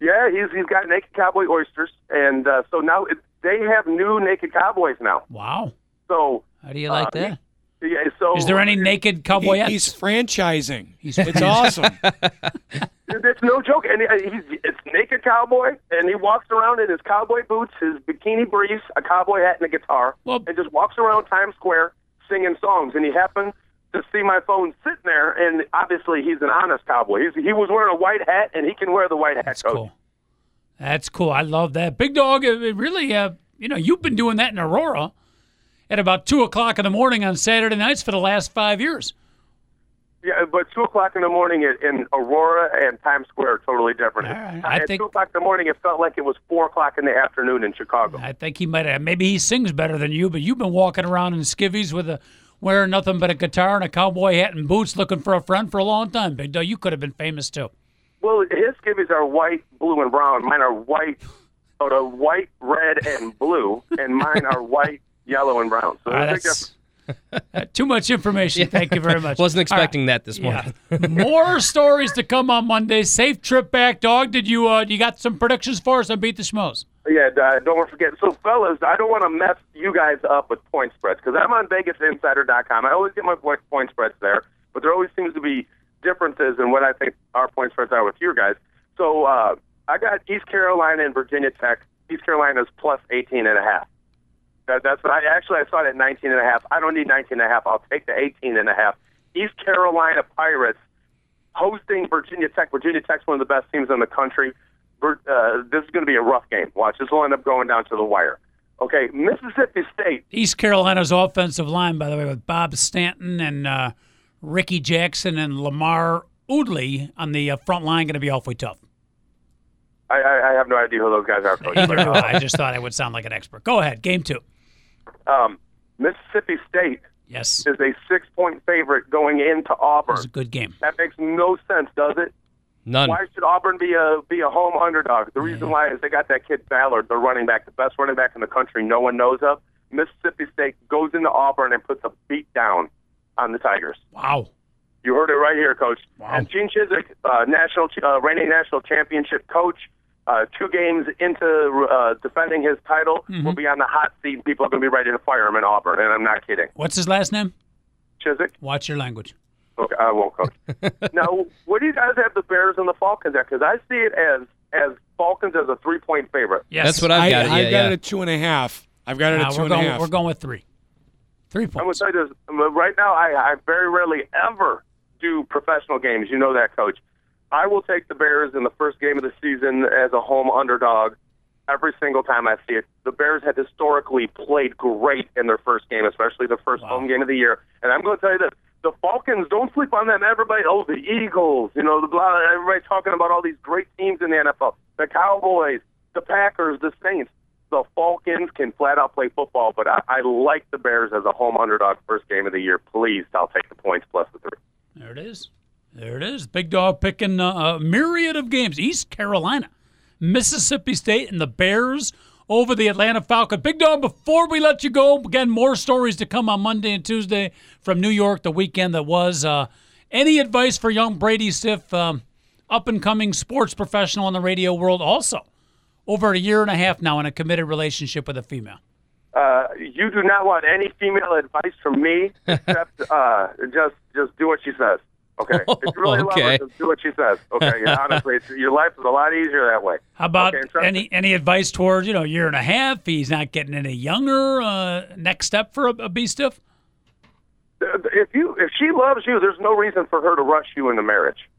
[SPEAKER 4] yeah, he's he's got Naked Cowboy Oysters, and uh, so now it, they have new Naked Cowboys now.
[SPEAKER 1] Wow.
[SPEAKER 4] So
[SPEAKER 1] How do you like
[SPEAKER 4] Uh,
[SPEAKER 1] that?
[SPEAKER 4] Yeah, so So
[SPEAKER 1] Is there any naked cowboyettes?
[SPEAKER 3] He- he's franchising. it's awesome.
[SPEAKER 4] It's no joke, and he- he's it's naked cowboy, and he walks around in his cowboy boots, his bikini briefs, a cowboy hat, and a guitar,
[SPEAKER 1] Well-
[SPEAKER 4] and just walks around Times Square singing songs. And he happened to see my phone sitting there, and obviously he's an honest cowboy. He's, he was wearing a white hat, and he can wear the white hat.
[SPEAKER 1] That's
[SPEAKER 4] coach.
[SPEAKER 1] cool. That's cool. I love that. Big dog, it it really, uh, you know, you've been doing that in Aurora at about 2 o'clock in the morning on Saturday nights for the last five years.
[SPEAKER 4] Yeah, but two o'clock in the morning in, Aurora and Times Square are totally different.
[SPEAKER 1] Right, I
[SPEAKER 4] At
[SPEAKER 1] think-
[SPEAKER 4] two o'clock in the morning, it felt like it was four o'clock in the afternoon in Chicago.
[SPEAKER 1] I think he might have. Maybe he sings better than you, but you've been walking around in skivvies with a wearing nothing but a guitar and a cowboy hat and boots, looking for a friend for a long time. Big dog, you could have been famous too.
[SPEAKER 4] Well, his skivvies are white, blue, and brown. Mine are white, sort of white, red, and blue, and mine are white, yellow, and brown. So
[SPEAKER 1] Ah,
[SPEAKER 4] there's a big difference.
[SPEAKER 1] that's too much information. Thank you very much.
[SPEAKER 2] Wasn't expecting
[SPEAKER 1] right.
[SPEAKER 2] that this morning.
[SPEAKER 1] Yeah. More stories to come on Monday. Safe trip back, dog. Did you uh, you got some predictions for us on Beat the Schmoes?
[SPEAKER 4] Yeah, uh, don't forget. So, fellas, I don't want to mess you guys up with point spreads because I'm on VegasInsider.com. I always get my point, point spreads there, but there always seems to be differences in what I think our point spreads are with your guys. So, uh, I got East Carolina and Virginia Tech. East Carolina is plus 18 and a half. That, that's what I actually I saw it at 19 and a half. I don't need 19 and a half. I'll take the 18 and a half. East Carolina Pirates hosting Virginia Tech. Virginia Tech's one of the best teams in the country. Uh, this is going to be a rough game. Watch, this will end up going down to the wire. Okay, Mississippi State.
[SPEAKER 1] East Carolina's offensive line, by the way, with Bob Stanton and uh, Ricky Jackson and Lamar Oodley on the uh, front line, going to be awfully tough.
[SPEAKER 4] I, I, I have no idea who those guys are, coach.
[SPEAKER 1] Either
[SPEAKER 4] but,
[SPEAKER 1] do I. I just thought I would sound like an expert. Go ahead, game two.
[SPEAKER 4] um, Mississippi State
[SPEAKER 1] Yes,
[SPEAKER 4] is a six-point favorite going into
[SPEAKER 1] it
[SPEAKER 4] Auburn.
[SPEAKER 1] was a good game.
[SPEAKER 4] That makes no sense, does it?
[SPEAKER 2] None.
[SPEAKER 4] Why should Auburn be a be a home underdog? The reason why is they got that kid Ballard, the running back, the best running back in the country, no one knows of. Mississippi State goes into Auburn and puts a beat down on the Tigers.
[SPEAKER 1] Wow.
[SPEAKER 4] You heard it right here, Coach.
[SPEAKER 1] Wow.
[SPEAKER 4] And Gene Chizik, uh, national uh, reigning national championship coach, uh, two games into uh, defending his title,
[SPEAKER 1] Mm-hmm.
[SPEAKER 4] will be on the hot seat. People are going to be ready to fire him in Auburn, and I'm not kidding.
[SPEAKER 1] What's his last name?
[SPEAKER 4] Chizik.
[SPEAKER 1] Watch your language.
[SPEAKER 4] okay, I won't, Coach. now, what do you guys have the Bears and the Falcons at? Because I see it as as Falcons as a three point favorite.
[SPEAKER 1] Yes,
[SPEAKER 2] That's what I've got. it.
[SPEAKER 3] I,
[SPEAKER 2] Yeah,
[SPEAKER 3] have got
[SPEAKER 2] yeah.
[SPEAKER 3] it at two and a half. I've got it
[SPEAKER 1] Nah,
[SPEAKER 3] at two
[SPEAKER 1] we're
[SPEAKER 3] and a half.
[SPEAKER 1] We're going with three. Three
[SPEAKER 4] I'm going to tell you this. Right now, I, I very rarely ever do professional games. You know that, Coach. I will take the Bears in the first game of the season as a home underdog every single time I see it. The Bears have historically played great in their first game, especially the first home game of the year. And I'm going to tell you this. The Falcons, don't sleep on them. Everybody, oh, the Eagles, you know, the blah, everybody talking about all these great teams in the NFL. The Cowboys, the Packers, the Saints. The Falcons can flat out play football, but I, I like the Bears as a home underdog first game of the year. Please, I'll take the points plus the three.
[SPEAKER 1] There it is. There it is. Big dog picking uh, a myriad of games. East Carolina, Mississippi State, and the Bears over the Atlanta Falcons. Big dog, before we let you go, again, more stories to come on Monday and Tuesday from New York, the weekend that was. Uh, any advice for young Brady Stiff, um, up and coming sports professional in the radio world, also over a year and a half now in a committed relationship with a female?
[SPEAKER 4] Uh, you do not want any female advice from me except uh, just just do what she says. Okay. If you really love her, just do what she says. Okay. Yeah, honestly, it's, your life is a lot easier that way.
[SPEAKER 1] How about
[SPEAKER 4] Okay,
[SPEAKER 1] any
[SPEAKER 4] me.
[SPEAKER 1] any advice towards you know year and a half? He's not getting any younger. Uh, next step for a, a B stiff.
[SPEAKER 4] If you if she loves you, there's no reason for her to rush you into marriage.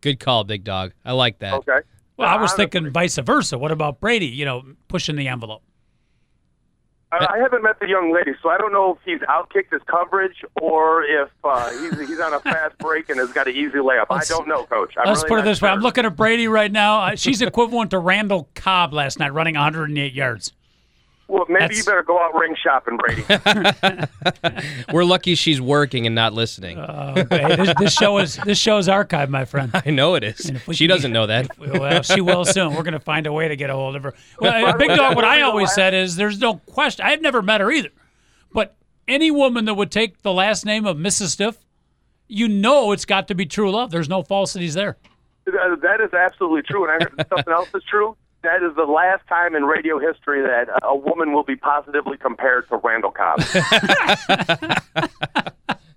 [SPEAKER 2] Good call, big dog. I like that.
[SPEAKER 4] Okay.
[SPEAKER 1] Well, I was
[SPEAKER 4] Honestly.
[SPEAKER 1] thinking vice versa. What about Brady? You know, pushing the envelope.
[SPEAKER 4] I, I haven't met the young lady, so I don't know if he's outkicked his coverage or if uh, he's he's on a fast break and has got an easy layup. I
[SPEAKER 1] Let's-
[SPEAKER 4] don't know, Coach. I'm
[SPEAKER 1] Let's
[SPEAKER 4] really
[SPEAKER 1] put it this way. I'm looking at Brady right now. Uh, She's equivalent to Randall Cobb last night, running 108 yards.
[SPEAKER 4] Well, maybe
[SPEAKER 1] That's-
[SPEAKER 4] you better go out ring shopping, Brady.
[SPEAKER 2] We're lucky she's working and not listening.
[SPEAKER 1] Uh, hey, this, this show is this show is archived, my friend.
[SPEAKER 2] I know it is.
[SPEAKER 1] And if we
[SPEAKER 2] She
[SPEAKER 1] can
[SPEAKER 2] doesn't know that.
[SPEAKER 1] Well, she will soon. We're going to find a way to get a hold of her. Well, Big Dog, what I always said is there's no question. I've never met her either. But any woman that would take the last name of Mrs. Stiff, you know it's got to be true love. There's no falsities there.
[SPEAKER 4] That that is absolutely true, and I heard something else is true. That is the last time in radio history that a woman will be positively compared to Randall Cobb.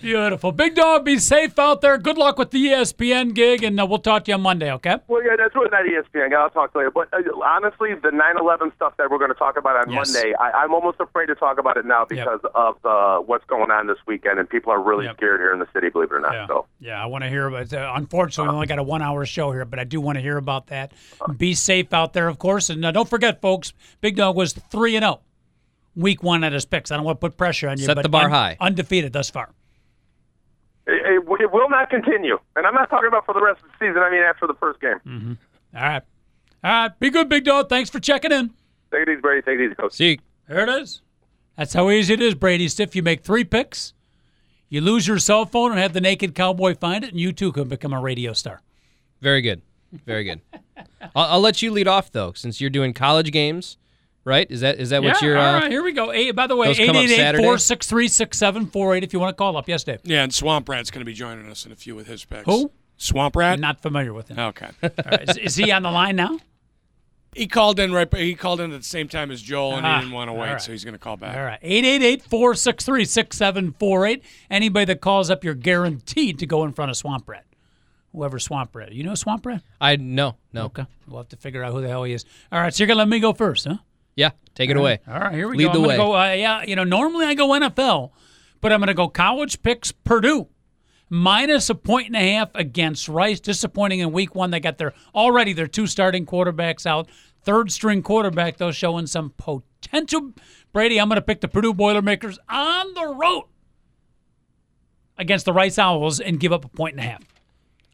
[SPEAKER 1] Beautiful. Big dog, be safe out there. Good luck with the ESPN gig, and uh, we'll talk to you on Monday, okay?
[SPEAKER 4] Well, yeah, that's what not E ESPN. I'll talk to you later. But uh, honestly, the 9/11 stuff that we're going to talk about on
[SPEAKER 1] Yes.
[SPEAKER 4] Monday, I, I'm almost afraid to talk about it now because of uh, what's going on this weekend, and people are really
[SPEAKER 1] Yep.
[SPEAKER 4] scared here in the city. Believe it or not.
[SPEAKER 1] Yeah,
[SPEAKER 4] So.
[SPEAKER 1] yeah. I want to hear about. Uh, unfortunately, we only got a one-hour show here, but I do want to hear about that. Be safe out there, of course, and uh, don't forget, folks. Big Dog was three and zero, week one at his picks. I don't want to put pressure on you,
[SPEAKER 2] Set
[SPEAKER 1] but
[SPEAKER 2] the bar high.
[SPEAKER 1] undefeated thus far.
[SPEAKER 4] It, it, it will not continue, and I'm not talking about for the rest of the season. I mean, after the first game. Mm-hmm.
[SPEAKER 1] All right, all right. Be good, Big Dog. Thanks for checking in.
[SPEAKER 4] Take it easy, Brady. Take it easy, coach.
[SPEAKER 2] See,
[SPEAKER 1] There it is. That's how easy it is, Brady Stiff. You make three picks, you lose your cell phone and have the naked cowboy find it, and you too can become a radio star.
[SPEAKER 2] very good, very good. I'll, I'll let you lead off though, since you're doing college games, right? Is that is that what
[SPEAKER 1] yeah,
[SPEAKER 2] you're?
[SPEAKER 1] all
[SPEAKER 2] Uh,
[SPEAKER 1] here we go. Eight, by the way,
[SPEAKER 2] those come up
[SPEAKER 1] 888
[SPEAKER 2] Saturday?
[SPEAKER 1] 463 6748 if you want to call up. Yes, Dave.
[SPEAKER 3] Yeah, and Swamp Rat's going to be joining us in a few with his picks.
[SPEAKER 1] Who?
[SPEAKER 3] Swamp Rat.
[SPEAKER 1] I'm not familiar with him.
[SPEAKER 3] Okay.
[SPEAKER 1] All right, is, is he on the line now?
[SPEAKER 3] he called in right. He called in at the same time as Joel, and
[SPEAKER 1] Ah,
[SPEAKER 3] he didn't want to wait,
[SPEAKER 1] all right.
[SPEAKER 3] so he's going to call back.
[SPEAKER 1] All right. 888 463 6748. Anybody that calls up, you're guaranteed to go in front of Swamp Rat. Whoever Swamp Rat. You know Swamp Rat?
[SPEAKER 2] I no no.
[SPEAKER 1] Okay. We'll have to figure out who the hell he is. All right. So you're going to let me go first, huh?
[SPEAKER 2] Yeah, take it away.
[SPEAKER 1] All right, here we
[SPEAKER 2] Lead
[SPEAKER 1] go.
[SPEAKER 2] the way.
[SPEAKER 1] go. Uh, yeah, you know, normally I go NFL, but I'm going to go college picks. Purdue minus a point and a half against Rice. Disappointing in week one. They got their already their two starting quarterbacks out. Third string quarterback though showing some potential. Brady, I'm going to pick the Purdue Boilermakers on the road against the Rice Owls and give up a point and a half.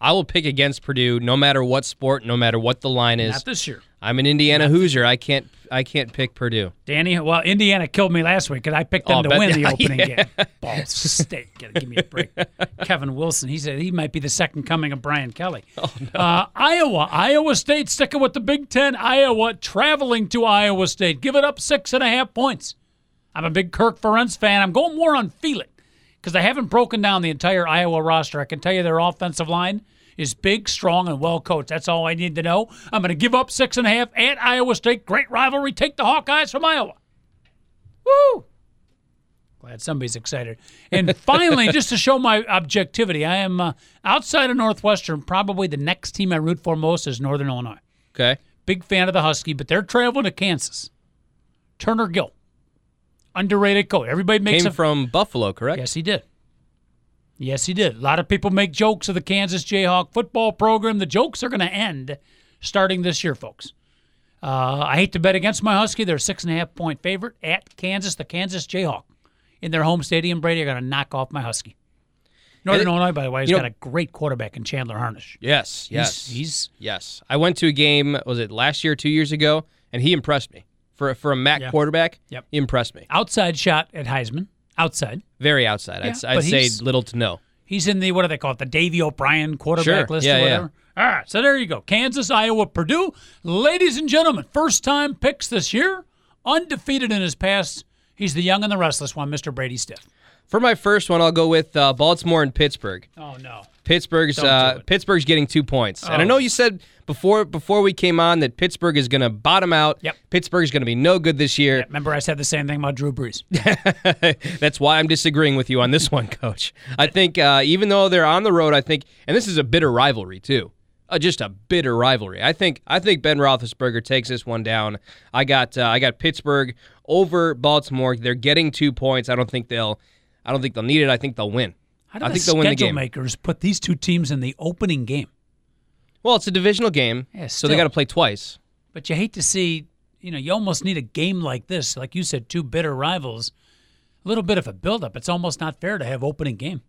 [SPEAKER 2] I will pick against Purdue no matter what sport, no matter what the line is.
[SPEAKER 1] Not this year.
[SPEAKER 2] I'm an Indiana Hoosier. I can't I can't pick Purdue.
[SPEAKER 1] Danny, well, Indiana killed me last week because I picked them
[SPEAKER 2] Oh,
[SPEAKER 1] to
[SPEAKER 2] bet-
[SPEAKER 1] win the opening
[SPEAKER 2] yeah.
[SPEAKER 1] game. Ball State. Gotta give me a break. Kevin Wilson, he said he might be the second coming of Brian Kelly.
[SPEAKER 2] Oh,
[SPEAKER 1] uh, Iowa, Iowa State sticking with the Big Ten. Iowa traveling to Iowa State. Give it up six and a half points. I'm a big Kirk Ferentz fan. I'm going more on feel it because I haven't broken down the entire Iowa roster. I can tell you their offensive line is big, strong, and well coached. That's all I need to know. I'm going to give up six and a half at Iowa State. Great rivalry. Take the Hawkeyes from Iowa. Woo! Glad somebody's excited. And finally, just to show my objectivity, I am uh, outside of Northwestern. Probably the next team I root for most is Northern Illinois.
[SPEAKER 2] Okay.
[SPEAKER 1] Big fan of the Husky, but they're traveling to Kansas. Turner Gill, underrated coach. Everybody makes
[SPEAKER 2] Came
[SPEAKER 1] a
[SPEAKER 2] from Buffalo, correct?
[SPEAKER 1] Yes, he did. Yes, he did. A lot of people make jokes of the Kansas Jayhawk football program. The jokes are going to end starting this year, folks. Uh, I hate to bet against my Husky. They're a six and a half point favorite at Kansas. The Kansas Jayhawk in their home stadium. Brady are going to knock off my Husky. Northern
[SPEAKER 2] it-
[SPEAKER 1] Illinois, by the way, has
[SPEAKER 2] you know-
[SPEAKER 1] got a great quarterback in Chandler Harnish.
[SPEAKER 2] Yes.
[SPEAKER 1] He's-
[SPEAKER 2] Yes.
[SPEAKER 1] he's
[SPEAKER 2] yes. I went to a game. Was it last year, two years ago? And he impressed me for for a MAC
[SPEAKER 1] Yeah.
[SPEAKER 2] quarterback.
[SPEAKER 1] Yep.
[SPEAKER 2] Impressed me.
[SPEAKER 1] outside shot at Heisman. Outside.
[SPEAKER 2] Very outside. I'd, I'd say little to no.
[SPEAKER 1] He's in the what do they call it? The Davy O'Brien quarterback
[SPEAKER 2] Sure.
[SPEAKER 1] list
[SPEAKER 2] Yeah,
[SPEAKER 1] or
[SPEAKER 2] yeah.
[SPEAKER 1] whatever. All right, so there you go. Kansas, Iowa, Purdue. Ladies and gentlemen, first time picks this year, undefeated in his past. He's the young and the restless one, Mr. Brady Stiff.
[SPEAKER 2] For my first one, I'll go with uh, Baltimore and Pittsburgh.
[SPEAKER 1] Oh no.
[SPEAKER 2] Pittsburgh's uh. Pittsburgh's getting two points, and I
[SPEAKER 1] Oh.
[SPEAKER 2] know you said before before we came on that Pittsburgh is going to bottom out.
[SPEAKER 1] Yep.
[SPEAKER 2] Pittsburgh is going to be no good this year.
[SPEAKER 1] Remember I said the same thing about Drew Brees.
[SPEAKER 2] That's why I'm disagreeing with you on this one, Coach. I think uh, even though they're on the road, I think, and this is a bitter rivalry too, uh, just a bitter rivalry. I think I think Ben Roethlisberger takes this one down. I got uh, I got Pittsburgh over Baltimore. They're getting two points. I don't think they'll I don't think they'll need it. I think they'll win.
[SPEAKER 1] How do
[SPEAKER 2] I
[SPEAKER 1] the
[SPEAKER 2] think they'll win the
[SPEAKER 1] schedule
[SPEAKER 2] game.
[SPEAKER 1] makers put these two teams in the opening game?
[SPEAKER 2] Well, it's a divisional game,
[SPEAKER 1] Yeah,
[SPEAKER 2] so they got to play twice.
[SPEAKER 1] But you hate to see, you know, you almost need a game like this, like you said, two bitter rivals. A little bit of a buildup. It's almost not fair to have opening game.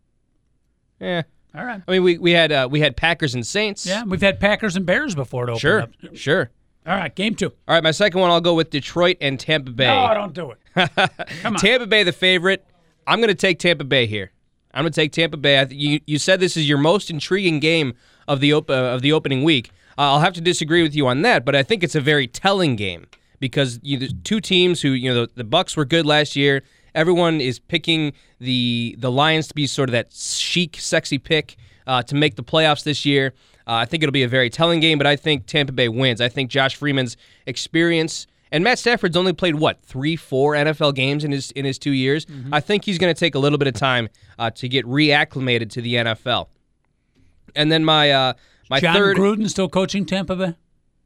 [SPEAKER 2] Yeah.
[SPEAKER 1] All right.
[SPEAKER 2] I mean, we, we had uh, we had Packers and Saints.
[SPEAKER 1] Yeah, we've had Packers and Bears before to open
[SPEAKER 2] Sure.
[SPEAKER 1] up.
[SPEAKER 2] Sure.
[SPEAKER 1] All right, game two.
[SPEAKER 2] All right, my second one, I'll go with Detroit and Tampa Bay.
[SPEAKER 1] No, don't do it. Come on.
[SPEAKER 2] Tampa Bay, the favorite. I'm going to take Tampa Bay here. I'm going to take Tampa Bay. I th- you you said this is your most intriguing game of the op- uh, of the opening week. Uh, I'll have to disagree with you on that, but I think it's a very telling game because you there's two teams who you know the, the Bucs were good last year. Everyone is picking the the Lions to be sort of that chic, sexy pick uh, to make the playoffs this year. Uh, I think it'll be a very telling game, but I think Tampa Bay wins. I think Josh Freeman's experience And Matt Stafford's only played what three, four NFL games in his in his two years.
[SPEAKER 1] Mm-hmm.
[SPEAKER 2] I think he's going to take a little bit of time uh, to get reacclimated to the NFL. And then my uh, my
[SPEAKER 1] Jon
[SPEAKER 2] third,
[SPEAKER 1] Gruden still coaching Tampa Bay?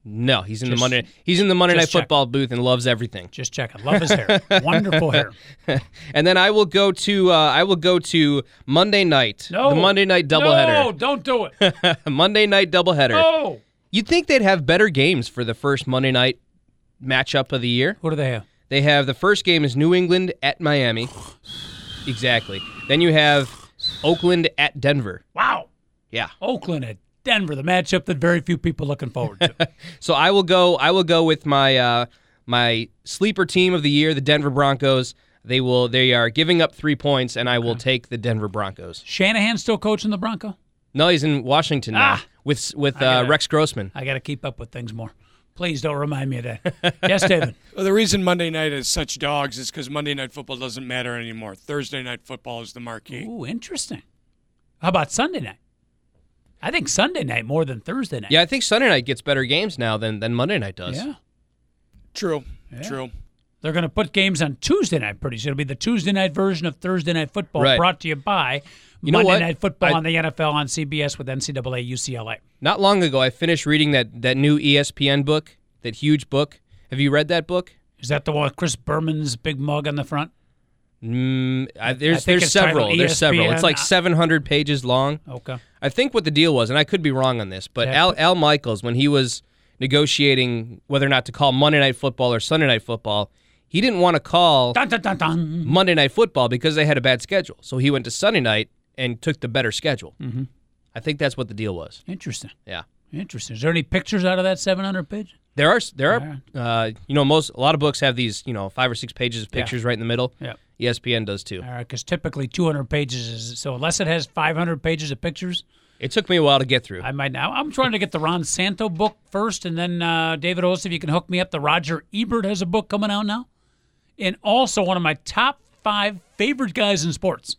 [SPEAKER 2] no, he's in
[SPEAKER 1] Just-
[SPEAKER 2] the Monday he's in the Monday Night
[SPEAKER 1] check.
[SPEAKER 2] Football booth and loves everything.
[SPEAKER 1] Just checking. Love his hair. Wonderful hair.
[SPEAKER 2] And then I will go to uh, I will go to Monday night,
[SPEAKER 1] No.
[SPEAKER 2] the Monday night doubleheader.
[SPEAKER 1] No, don't do it.
[SPEAKER 2] Monday night doubleheader.
[SPEAKER 1] Oh.
[SPEAKER 2] You'd think they'd have better games for the first Monday night matchup of the year.
[SPEAKER 1] What do they have?
[SPEAKER 2] They have the first game is New England at Miami. Exactly. Then you have Oakland at Denver.
[SPEAKER 1] Wow.
[SPEAKER 2] Yeah.
[SPEAKER 1] Oakland at Denver, the matchup that very few people looking forward to.
[SPEAKER 2] So I will go I will go with my uh my sleeper team of the year, the Denver Broncos. They will they are giving up 3 points and I will take the Denver Broncos.
[SPEAKER 1] Shanahan still coaching the Bronco?
[SPEAKER 2] No, he's in Washington now
[SPEAKER 1] Ah.
[SPEAKER 2] with with uh,
[SPEAKER 1] gotta-
[SPEAKER 2] Rex Grossman.
[SPEAKER 1] I got to keep up with things more. Please don't remind me of that. yes, David.
[SPEAKER 3] Well, the reason Monday night is such dogs is because Monday night football doesn't matter anymore. Thursday night football is the marquee.
[SPEAKER 1] Ooh, interesting. How about Sunday night? I think Sunday night more than Thursday night.
[SPEAKER 2] Yeah, I think Sunday night gets better games now than than Monday night does.
[SPEAKER 1] Yeah.
[SPEAKER 3] True, true.
[SPEAKER 1] They're going to put games on Tuesday night pretty soon. It'll be the Tuesday night version of Thursday night football
[SPEAKER 2] Right.
[SPEAKER 1] brought to you by
[SPEAKER 2] You
[SPEAKER 1] Monday
[SPEAKER 2] what?
[SPEAKER 1] night football
[SPEAKER 2] I-
[SPEAKER 1] on the NFL on CBS with NCAA UCLA.
[SPEAKER 2] Not long ago, I finished reading that that new ESPN book, that huge book. Have you read that book?
[SPEAKER 1] Is that the one with Chris Berman's big mug on the front?
[SPEAKER 2] Mm, I, there's
[SPEAKER 1] think
[SPEAKER 2] there's
[SPEAKER 1] it's titled
[SPEAKER 2] several. There's several. It's like 700 pages long.
[SPEAKER 1] Okay.
[SPEAKER 2] I think what the deal was, and I could be wrong on this, but
[SPEAKER 1] Yeah,
[SPEAKER 2] Al Al Michaels, when he was negotiating whether or not to call Monday Night Football or Sunday Night Football, he didn't want to call
[SPEAKER 1] Dun, dun, dun.
[SPEAKER 2] Monday Night Football because they had a bad schedule. So he went to Sunday night and took the better schedule. Mm-hmm. I think that's what the deal was.
[SPEAKER 1] Interesting.
[SPEAKER 2] Yeah.
[SPEAKER 1] Interesting. Is there any pictures out of that 700 page?
[SPEAKER 2] There are there are uh, you know most a lot of books have these you know five or six pages of pictures right in the middle.
[SPEAKER 1] Yeah.
[SPEAKER 2] ESPN does too.
[SPEAKER 1] All right, because typically 200 pages is so unless it has 500 pages of pictures,
[SPEAKER 2] It took me a while to get through.
[SPEAKER 1] I might now. I'm trying to get the Ron Santo book first, and then uh, David Oss, if you can hook me up. The Roger Ebert has a book coming out now, and also one of my top five favorite guys in sports.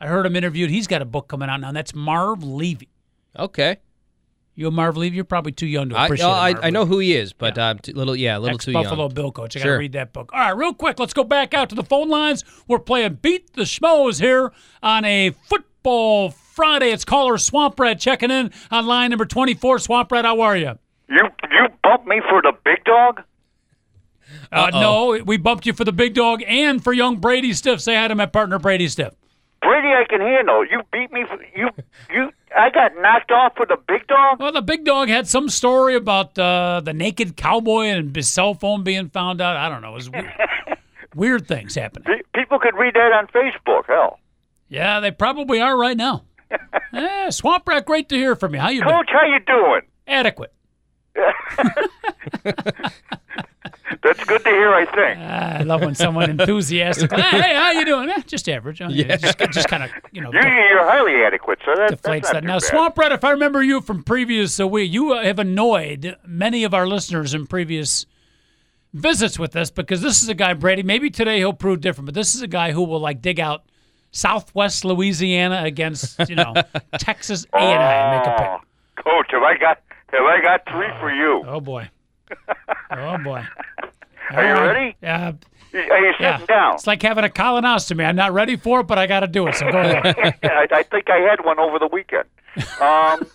[SPEAKER 1] I heard him interviewed. He's got a book coming out now. And that's Marv Levy.
[SPEAKER 2] Okay.
[SPEAKER 1] You a Marv Levy? You're probably too young to appreciate.
[SPEAKER 2] I,
[SPEAKER 1] Marv
[SPEAKER 2] I know who he is, but uh, little yeah, a little too
[SPEAKER 1] Ex-Buffalo
[SPEAKER 2] young.
[SPEAKER 1] Bill coach. I got to
[SPEAKER 2] Sure.
[SPEAKER 1] read that book. All right, real quick, let's go back out to the phone lines. We're playing Beat the Schmoes here on a football Friday. It's caller Swamp Rat checking in on line number 24. Swamp Rat, how are you?
[SPEAKER 5] You you bumped me for the big dog?
[SPEAKER 1] Uh, no, we bumped you for the big dog and for young Brady Stiff. Say hi to my partner, Brady Stiff.
[SPEAKER 5] Brady, I can handle. You beat me. For, you you. I got knocked off with the big dog.
[SPEAKER 1] Well, the big dog had some story about uh, the naked cowboy and his cell phone being found out. I don't know. It was weird, weird things happening.
[SPEAKER 5] People could read that on Facebook. Hell,
[SPEAKER 1] Yeah, they probably are right now. yeah, Swamp Rat, great to hear from you. How you been?
[SPEAKER 5] Coach, how you doing?
[SPEAKER 1] Adequate.
[SPEAKER 5] That's good to hear. I think.
[SPEAKER 1] Ah, I love when someone enthusiastic. hey, hey, how you doing? Eh, just average. Oh, yeah. Just, just kind of, you know,
[SPEAKER 5] You you're highly adequate, so that,
[SPEAKER 1] deflates that. Now,
[SPEAKER 5] bad.
[SPEAKER 1] Swamp Rat, if I remember you from previous uh, week, you uh, have annoyed many of our listeners in previous visits with this because this is a guy, Brady. Maybe today he'll prove different, but this is a guy who will like dig out Southwest Louisiana against you know Texas A and I and make a pick.
[SPEAKER 5] Oh, Coach, have I got have I got three for you?
[SPEAKER 1] Oh boy. Oh boy.
[SPEAKER 5] Are you ready?
[SPEAKER 1] Yeah.
[SPEAKER 5] Are you sitting
[SPEAKER 1] Yeah.
[SPEAKER 5] down?
[SPEAKER 1] It's like having a colonoscopy. I'm not ready for it, but I got to do it. So go ahead.
[SPEAKER 5] I, I think I had one over the weekend. Um,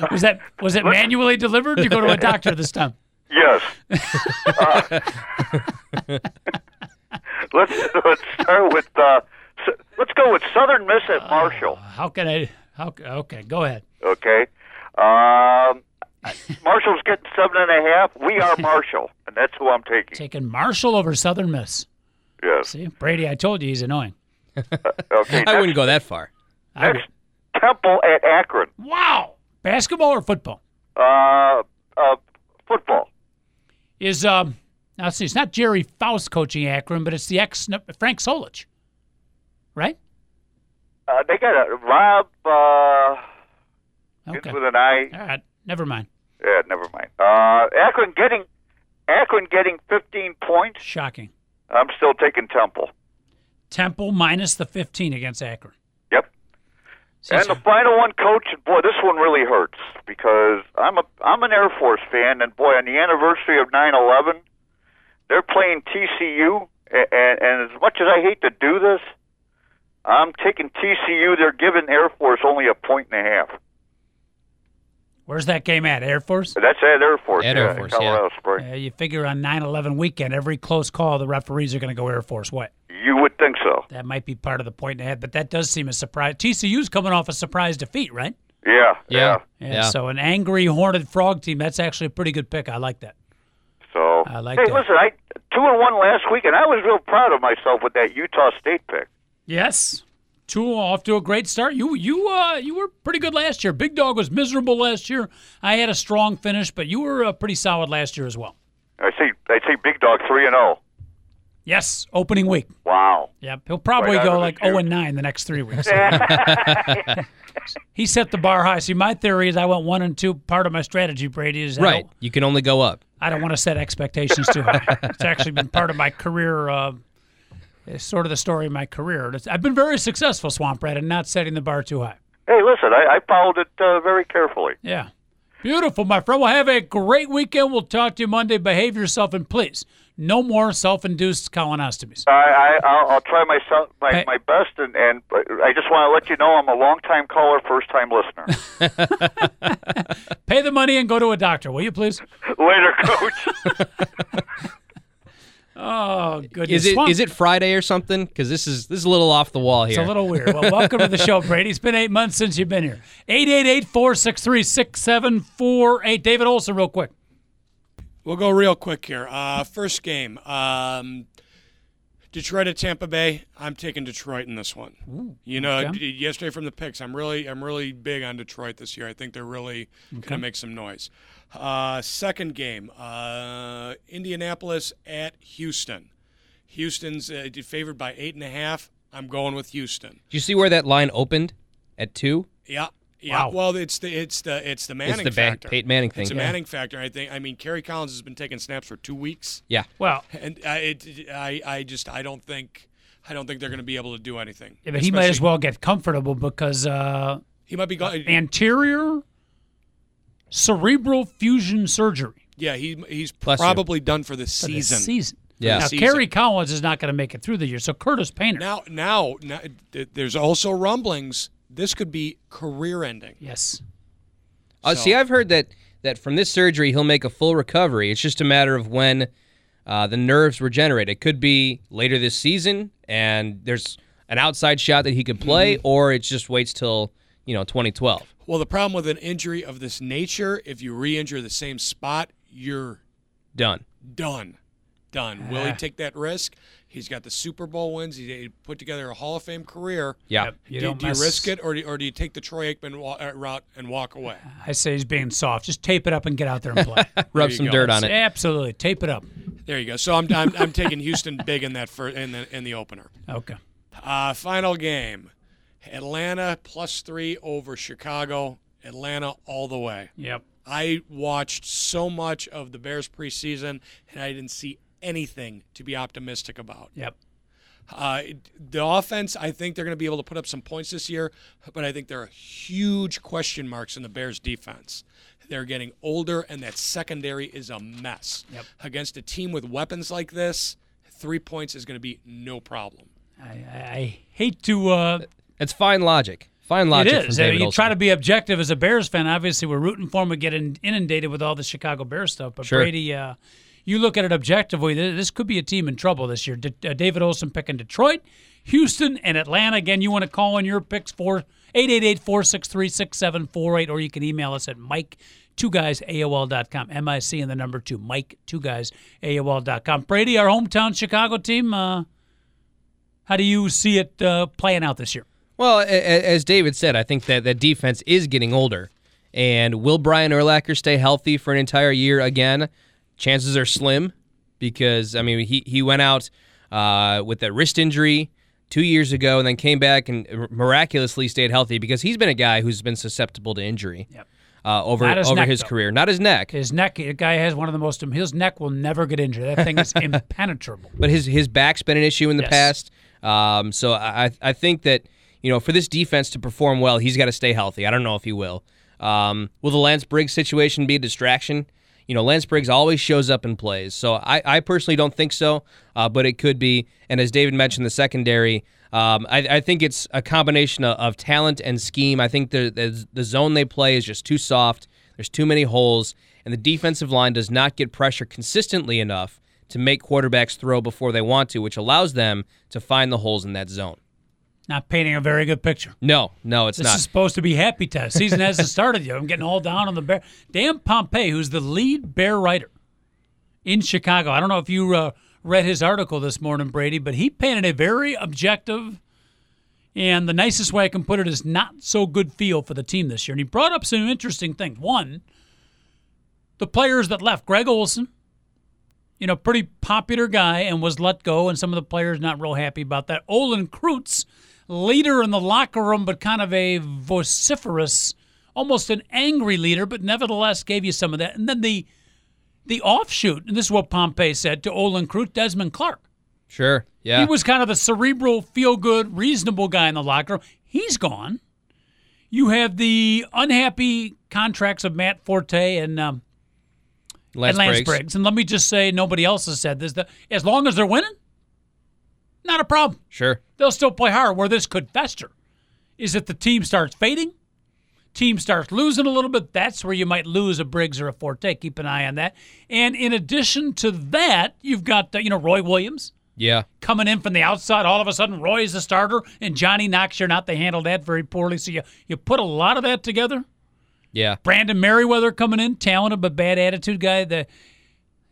[SPEAKER 1] Was that was it manually delivered? Did you go to a doctor this time?
[SPEAKER 5] yes. Uh, let's let's start with uh, s- let's go with Southern Miss at Marshall.
[SPEAKER 1] How can I? How? Okay, go ahead.
[SPEAKER 5] Okay. Um, Marshall's getting seven and a half. We are Marshall, and that's who I'm taking.
[SPEAKER 1] Taking Marshall over Southern Miss.
[SPEAKER 5] Yes.
[SPEAKER 1] See, Brady, I told you he's annoying.
[SPEAKER 5] Okay.
[SPEAKER 2] I wouldn't go that far.
[SPEAKER 1] I
[SPEAKER 5] Next, Temple at Akron.
[SPEAKER 1] wow. Basketball or football
[SPEAKER 5] Uh, uh, football.
[SPEAKER 1] is um. Now see. It's not Gerry Faust coaching Akron, but it's the ex Frank Solich, right?
[SPEAKER 5] Uh, they got a Rob. Uh,
[SPEAKER 1] Okay.
[SPEAKER 5] with an I.
[SPEAKER 1] All right. Never mind.
[SPEAKER 5] Yeah, never mind. Uh, Akron getting Akron getting 15 points.
[SPEAKER 1] Shocking.
[SPEAKER 5] I'm still taking Temple.
[SPEAKER 1] Temple minus the 15 against Akron.
[SPEAKER 5] Yep. And the final one, coach, boy, this one really hurts because I'm a I'm an Air Force fan, and boy, on the anniversary of 9/11, they're playing TCU, and, and, and as much as I hate to do this, I'm taking TCU. They're giving Air Force only a point and a half.
[SPEAKER 1] Where's that game at? Air Force?
[SPEAKER 5] That's at Air Force.
[SPEAKER 2] At
[SPEAKER 5] yeah,
[SPEAKER 2] Air
[SPEAKER 5] in
[SPEAKER 2] Force,
[SPEAKER 5] Colorado Springs.
[SPEAKER 1] Uh, you figure on 9/11 weekend, every close call, the referees are going to go Air Force What?
[SPEAKER 5] You would think so.
[SPEAKER 1] That might be part of the point ahead, but that does seem a surprise. TCU's coming off a surprise defeat, right?
[SPEAKER 5] Yeah,
[SPEAKER 2] Yeah.
[SPEAKER 1] Yeah.
[SPEAKER 2] Yeah.
[SPEAKER 1] So an angry horned frog team. That's actually a pretty good pick. I like that.
[SPEAKER 5] So
[SPEAKER 1] I like
[SPEAKER 5] hey,
[SPEAKER 1] that.
[SPEAKER 5] listen, I two and one last week, and I was real proud of myself with that Utah State pick.
[SPEAKER 1] Yes. Two off to a great start. You you uh you were pretty good last year. Big Dog was miserable last year. I had a strong finish, but you were uh, pretty solid last year as well.
[SPEAKER 5] I see. I see. Big Dog three and zero.
[SPEAKER 1] Yes, opening week.
[SPEAKER 5] Wow.
[SPEAKER 1] Yep, he'll probably
[SPEAKER 5] Right
[SPEAKER 1] go like 0 and 9 the next three weeks. he set the bar high. See, my theory is I went one and two. Part of my strategy, Brady, is I
[SPEAKER 2] Right. You can only go up.
[SPEAKER 1] I don't want to set expectations too high. it's actually been part of my career. Uh, it's sort of the story of my career. I've been very successful, Swamp Rat, and not setting the bar too high.
[SPEAKER 5] Hey, listen, I, I followed it uh, very carefully.
[SPEAKER 1] Yeah. Beautiful, my friend. Well, have a great weekend. We'll talk to you Monday. Behave yourself, and please, no more self-induced colonostomies.
[SPEAKER 5] I, I I'll, I'll try myself my,
[SPEAKER 1] Hey.
[SPEAKER 5] my best, and and I just want to let you know I'm a long time caller, first time listener.
[SPEAKER 1] Pay the money and go to a doctor, will you, please?
[SPEAKER 5] Later, Coach.
[SPEAKER 1] Oh, goodness.
[SPEAKER 2] Is it
[SPEAKER 1] Swamp-
[SPEAKER 2] is it Friday or something? Because this is this is a little off the wall here.
[SPEAKER 1] It's a little weird. Well, welcome to the show, Brady. It's been eight months since you've been here. 888 463 6748. David Olson, real quick.
[SPEAKER 3] We'll go real quick here. Uh, first game, um, Detroit at Tampa Bay. I'm taking Detroit in this one. you know,
[SPEAKER 1] okay.
[SPEAKER 3] d- yesterday from the picks, I'm really, I'm really big on Detroit this year. I think they're really going to make some noise. Uh, second game, uh, Indianapolis at Houston. Houston's uh, favored by eight and a half. I'm going with Houston.
[SPEAKER 2] Did you see where that line opened at two?
[SPEAKER 3] Yeah. Yeah,
[SPEAKER 1] Wow.
[SPEAKER 3] well, it's the it's the it's the Manning it's
[SPEAKER 2] the Ba-
[SPEAKER 3] factor.
[SPEAKER 2] Peyton Manning thing,
[SPEAKER 3] It's a
[SPEAKER 2] yeah.
[SPEAKER 3] Manning factor. I think. I mean, Kerry Collins has been taking snaps for two weeks.
[SPEAKER 2] Yeah.
[SPEAKER 1] Well,
[SPEAKER 3] And I, it, I, I just, I don't think, I don't think they're going to be able to do anything.
[SPEAKER 1] yeah, but he might as well get comfortable because uh,
[SPEAKER 3] He might be going.
[SPEAKER 1] anterior cervical fusion surgery
[SPEAKER 3] yeah, he, he's
[SPEAKER 2] Bless you.
[SPEAKER 3] probably done for the
[SPEAKER 1] for
[SPEAKER 3] season.
[SPEAKER 1] season.
[SPEAKER 2] Yeah.
[SPEAKER 1] Now,
[SPEAKER 3] season.
[SPEAKER 1] Kerry Collins is not going to make it through the year. So Curtis Painter.
[SPEAKER 3] Now, now, now, there's also rumblings. This could be career-ending.
[SPEAKER 1] yes.
[SPEAKER 2] Uh,
[SPEAKER 3] So-
[SPEAKER 2] see, I've heard that that from this surgery he'll make a full recovery. It's just a matter of when uh, the nerves regenerate. It could be later this season, and there's an outside shot that he could play,
[SPEAKER 3] Mm-hmm.
[SPEAKER 2] or it just waits till you know 2012.
[SPEAKER 3] Well, the problem with an injury of this nature, if you re-injure the same spot, you're
[SPEAKER 2] Done.
[SPEAKER 3] done. Done. Will he take that risk? He's got the Super Bowl wins. He he put together a Hall of Fame career.
[SPEAKER 2] Yeah.
[SPEAKER 1] You
[SPEAKER 3] do,
[SPEAKER 1] don't
[SPEAKER 3] do you
[SPEAKER 1] mess-
[SPEAKER 3] risk it, or do, or do you take the Troy Aikman wa- uh, route and walk away?
[SPEAKER 1] I say he's being soft. Just tape it up and get out there and play.
[SPEAKER 2] Rub some
[SPEAKER 3] go.
[SPEAKER 2] dirt on it.
[SPEAKER 1] Absolutely. Tape it up.
[SPEAKER 3] There you go. So I'm I'm, I'm taking Houston big in that for in the in the opener.
[SPEAKER 1] Okay.
[SPEAKER 3] Uh, final game, Atlanta plus three over Chicago. Atlanta all the way.
[SPEAKER 1] Yep.
[SPEAKER 3] I watched so much of the Bears preseason, and I didn't see anything to be optimistic about.
[SPEAKER 1] Yep.
[SPEAKER 3] Uh, the offense, I think they're going to be able to put up some points this year, but I think there are huge question marks in the Bears' defense. They're getting older, and that secondary is a mess.
[SPEAKER 1] Yep.
[SPEAKER 3] Against a team with weapons like this, three points is going to be no problem.
[SPEAKER 1] I, I I hate to. Uh,
[SPEAKER 2] It's fine logic. Fine logic.
[SPEAKER 1] it
[SPEAKER 2] from David
[SPEAKER 1] you
[SPEAKER 2] Olson.
[SPEAKER 1] try to be objective as a Bears fan. Obviously, we're rooting for him. We get in, inundated with all the Chicago Bears stuff. But
[SPEAKER 2] Sure.
[SPEAKER 1] Brady, uh, you look at it objectively. This could be a team in trouble this year. Uh, David Olson picking Detroit, Houston, and Atlanta. Again, you want to call in your picks for 888-463-6748, or you can email us at Mic. Two guys, AOL.com. M-I-C and the number two. Mic, two guys, AOL.com. Brady, our hometown Chicago team, uh, how do you see it uh, playing out this year?
[SPEAKER 2] Well, as David said, I think that that defense is getting older. And will Brian Urlacher stay healthy for an entire year again? Chances are slim because, I mean, he, he went out uh, with that wrist injury two years ago and then came back and miraculously stayed healthy because he's been a guy who's been susceptible to injury
[SPEAKER 1] Yep.
[SPEAKER 2] uh, over,
[SPEAKER 1] his
[SPEAKER 2] over
[SPEAKER 1] neck,
[SPEAKER 2] his
[SPEAKER 1] though.
[SPEAKER 2] career. Not his neck,
[SPEAKER 1] His neck, the guy has one of the most. His neck will never get injured. That thing is impenetrable.
[SPEAKER 2] but his his back's been an issue in the
[SPEAKER 1] Yes.
[SPEAKER 2] past. Um, so I I think that you know, for this defense to perform well, he's got to stay healthy. I don't know if he will. Um, will the Lance Briggs situation be a distraction? You know, Lance Briggs always shows up and plays. So I, I personally don't think so, uh, but it could be. And as David mentioned, the secondary, um, I, I, think it's a combination of, of talent and scheme. I think the, the, the zone they play is just too soft. There's too many holes, and the defensive line does not get pressure consistently enough to make quarterbacks throw before they want to, which allows them to find the holes in that zone.
[SPEAKER 1] Not painting a very good picture.
[SPEAKER 2] No, no, it's
[SPEAKER 1] this
[SPEAKER 2] not.
[SPEAKER 1] This is supposed to be happy time. Season hasn't started yet. I'm getting all down on the bear. Dan Pompey, who's the lead bear writer in Chicago. I don't know if you uh, read his article this morning, Brady, but he painted a very objective and the nicest way I can put it is not so good feel for the team this year. And he brought up some interesting things. One, the players that left. Greg Olsen, you know, pretty popular guy and was let go, and some of the players not real happy about that. Olin Kreutz, leader in the locker room, but kind of a vociferous, almost an angry leader, but nevertheless gave you some of that. And then the the offshoot, and this is what Pompey said to Olin Kreutz, Desmond Clark.
[SPEAKER 2] Sure. Yeah.
[SPEAKER 1] He was kind of the cerebral, feel good, reasonable guy in the locker room. He's gone. You have the unhappy contracts of Matt Forte and um,
[SPEAKER 2] Lance,
[SPEAKER 1] and Lance
[SPEAKER 2] Briggs.
[SPEAKER 1] Briggs. And let me just say, nobody else has said this. As long as they're winning, not a problem.
[SPEAKER 2] Sure.
[SPEAKER 1] They'll still play hard. Where this could fester is if the team starts fading, team starts losing a little bit. That's where you might lose a Briggs or a Forte. Keep an eye on that. And in addition to that, you've got uh, you know Roy Williams.
[SPEAKER 2] Yeah.
[SPEAKER 1] Coming in from the outside, all of a sudden Roy is the starter and Johnny Knox you're not. They handled that very poorly. So you, you put a lot of that together.
[SPEAKER 2] Yeah.
[SPEAKER 1] Brandon Meriweather coming in, talented but bad attitude guy. The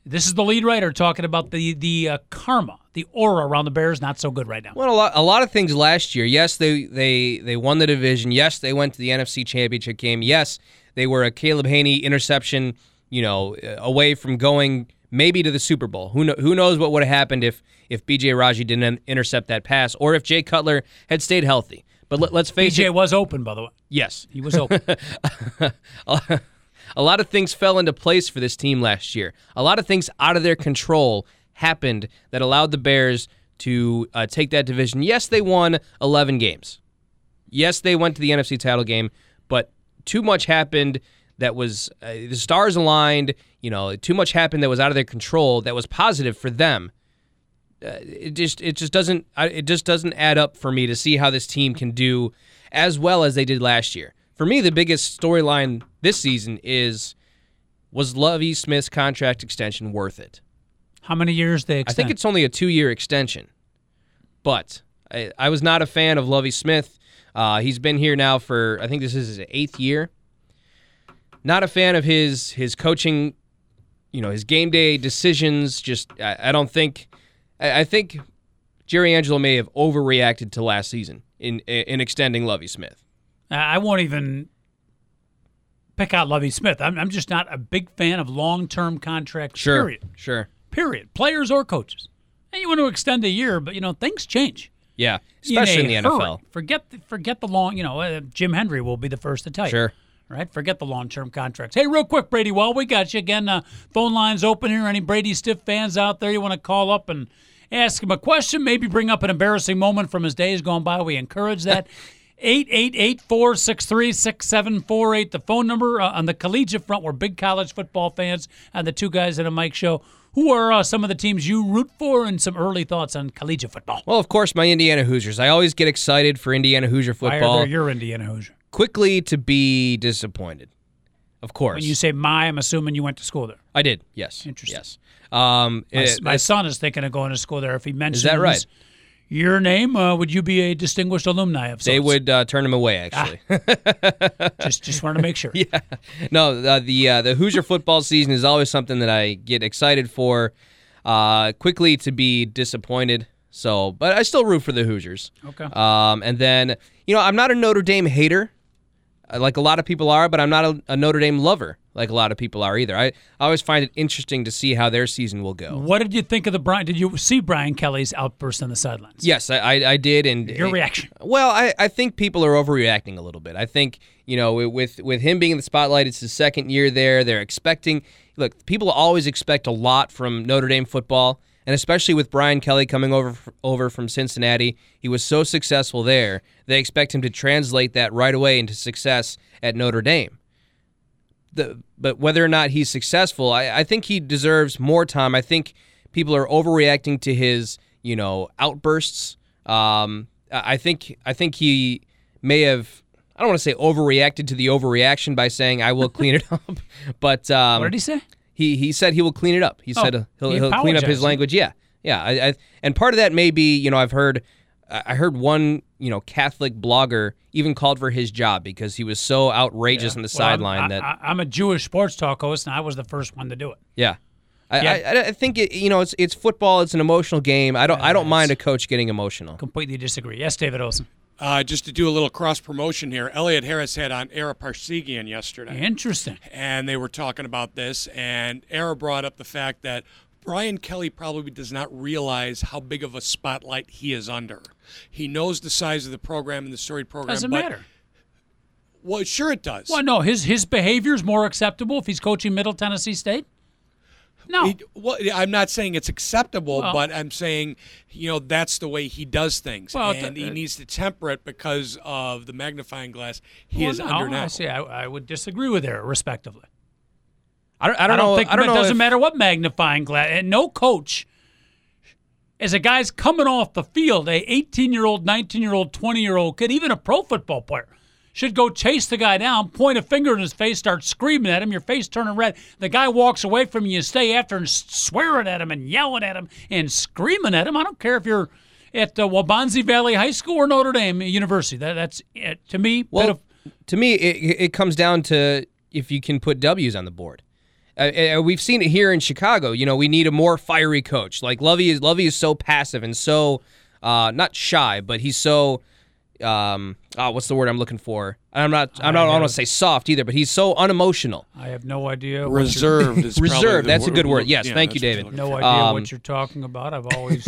[SPEAKER 1] this is the lead writer talking about the the uh, karma, the aura around the Bears not so good right now.
[SPEAKER 2] Well, a lot, a lot of things last year. Yes, they they they won the division. Yes, they went to the NFC Championship game. Yes, they were a Caleb Hanie interception, you know, away from going maybe to the Super Bowl. Who know, who knows what would have happened if if BJ Raji didn't intercept that pass or if Jay Cutler had stayed healthy. But let, us face
[SPEAKER 1] BJ
[SPEAKER 2] it.
[SPEAKER 1] BJ was open, by the way.
[SPEAKER 2] Yes,
[SPEAKER 1] he was open.
[SPEAKER 2] a lot of things fell into place for this team last year. A lot of things out of their control happened that allowed the Bears to uh, take that division. Yes, they won 11 games. Yes, they went to the NFC title game, but too much happened that was uh, the stars aligned. You know, too much happened that was out of their control. That was positive for them. Uh, it just it just doesn't it just doesn't add up for me to see how this team can do as well as they did last year. For me, the biggest storyline this season is was Lovie Smith's contract extension worth it?
[SPEAKER 1] How many years they?
[SPEAKER 2] I think it's only a two year extension, but I, I, was not a fan of Lovie Smith. Uh, he's been here now for I think this is his eighth year. Not a fan of his his coaching, you know, his game day decisions. Just I, I don't think. I, I think Jerry Angelo may have overreacted to last season in in extending Lovie Smith.
[SPEAKER 1] I won't even pick out Lovie Smith. I'm, I'm just not a big fan of long term contracts.
[SPEAKER 2] Sure,
[SPEAKER 1] period.
[SPEAKER 2] Sure.
[SPEAKER 1] Period. Players or coaches. And you want to extend a year, but you know things change.
[SPEAKER 2] Yeah, especially in,
[SPEAKER 1] in
[SPEAKER 2] the
[SPEAKER 1] hurry.
[SPEAKER 2] NFL.
[SPEAKER 1] Forget the, forget the long. You know, uh, Jim Hendry will be the first to tell you.
[SPEAKER 2] Sure.
[SPEAKER 1] Right. Forget the long term contracts. Hey, real quick, Brady. While we got you again, uh, phone lines open here. Any Brady Stiff fans out there you want to call up and ask him a question? Maybe bring up an embarrassing moment from his days gone by. We encourage that. 888-463-6748 the phone number uh, on the collegiate front we're big college football fans and the two guys at a Mic show. Who are uh, some of the teams you root for and some early thoughts on collegiate football?
[SPEAKER 2] Well of course my indiana hoosiers. I always get excited for indiana hoosier football
[SPEAKER 1] Why are your indiana hoosier?
[SPEAKER 2] Quickly to be disappointed. Of course.
[SPEAKER 1] When you say my i'm assuming you went to school there.
[SPEAKER 2] I did yes
[SPEAKER 1] Interesting.
[SPEAKER 2] yes. Um,
[SPEAKER 1] my,
[SPEAKER 2] it,
[SPEAKER 1] my son is thinking of going to school there if he mentions
[SPEAKER 2] is that right
[SPEAKER 1] your name, uh, would you be a distinguished alumni of sorts?
[SPEAKER 2] They would uh, turn him away, actually.
[SPEAKER 1] Ah. just, just wanted to make sure.
[SPEAKER 2] yeah, no, uh, the uh, the Hoosier football season is always something that I get excited for. Uh, quickly to be disappointed. So, but I still root for the Hoosiers.
[SPEAKER 1] Okay.
[SPEAKER 2] Um, and then you know I'm not a Notre Dame hater, uh, like a lot of people are, but I'm not a, a Notre Dame lover like a lot of people are either. I, I always find it interesting to see how their season will go.
[SPEAKER 1] What did you think of the Brian? Did you see Brian Kelly's outburst on the sidelines?
[SPEAKER 2] Yes, I, I, I did. And
[SPEAKER 1] your reaction?
[SPEAKER 2] Well, I, I think people are overreacting a little bit. I think you know with with him being in the spotlight, it's his second year there. They're expecting. Look, people always expect a lot from Notre Dame football. and especially with Brian Kelly coming over over from Cincinnati, he was so successful there. They expect him to translate that right away into success at Notre Dame. The, but whether or not he's successful, I, I think he deserves more time. I think people are overreacting to his, you know, outbursts. Um, I think I think he may have. I don't want to say overreacted to the overreaction by saying I will clean it up, but um,
[SPEAKER 1] What did he say?
[SPEAKER 2] he he said he will clean it up. He
[SPEAKER 1] Oh,
[SPEAKER 2] said he'll,
[SPEAKER 1] he
[SPEAKER 2] he'll clean up his language. Yeah, yeah. I, I, and part of that may be you know I've heard I heard one you know Catholic blogger even called for his job because he was so outrageous on the
[SPEAKER 1] Well, I'm-
[SPEAKER 2] sideline that
[SPEAKER 1] I, I'm a Jewish sports talk host, and I was the first one to do it.
[SPEAKER 2] yeah. I,
[SPEAKER 1] Yeah.
[SPEAKER 2] I, I think it, you know it's it's football. It's an emotional game. I don't I don't mind a coach getting emotional.
[SPEAKER 1] Completely disagree. Yes, David Olson.
[SPEAKER 3] Uh, just to do a little cross promotion here, Elliot Harris had on Ara Parseghian yesterday.
[SPEAKER 1] Interesting.
[SPEAKER 3] and they were talking about this, and Ara brought up the fact that Brian Kelly probably does not realize how big of a spotlight he is under. He knows the size of the program and the storied program.
[SPEAKER 1] Doesn't
[SPEAKER 3] but,
[SPEAKER 1] matter.
[SPEAKER 3] Well, sure it does.
[SPEAKER 1] Well, no, his his behavior is more acceptable if he's coaching Middle Tennessee State. No,
[SPEAKER 3] He- well, I'm not saying it's acceptable,
[SPEAKER 1] Well-
[SPEAKER 3] but I'm saying, you know, that's the way he does things,
[SPEAKER 1] Well,
[SPEAKER 3] and he
[SPEAKER 1] uh,
[SPEAKER 3] needs to temper it because of the magnifying glass he
[SPEAKER 1] Well,
[SPEAKER 3] is
[SPEAKER 1] no,
[SPEAKER 3] under
[SPEAKER 1] I see. I, I would disagree with her, respectively.
[SPEAKER 2] I don't I
[SPEAKER 1] I
[SPEAKER 2] don't,
[SPEAKER 1] don't,
[SPEAKER 2] know.
[SPEAKER 1] think
[SPEAKER 2] I don't
[SPEAKER 1] it doesn't
[SPEAKER 2] if-
[SPEAKER 1] matter what magnifying glass. And no coach, as a guy's coming off the field, a 18 year old, 19 year old, 20 year old kid, even a pro football player, should go chase the guy down, point a finger in his face, start screaming at him, your face turning red. The guy walks away from you, you stay after and swearing at him and yelling at him and screaming at him. I don't care if you're at uh, Wabanzi Valley High School or Notre Dame University. That, that's it. to me.
[SPEAKER 2] Well,
[SPEAKER 1] of-
[SPEAKER 2] to me, it, it comes down to if you can put W's on the board. Uh, uh, we've seen it here in Chicago. You know, we need a more fiery coach. Like Lovie is Lovie is so passive and so uh, not shy, but he's so um, oh, what's the word I'm looking for? I'm not. I'm not. I don't want to say soft either, but he's so unemotional.
[SPEAKER 1] I have no idea.
[SPEAKER 3] Reserved is
[SPEAKER 2] Reserved,
[SPEAKER 3] the
[SPEAKER 2] that's a good word. Yes,
[SPEAKER 3] yeah,
[SPEAKER 2] thank you, David.
[SPEAKER 1] No idea
[SPEAKER 2] Um,
[SPEAKER 1] what you're talking about. I've always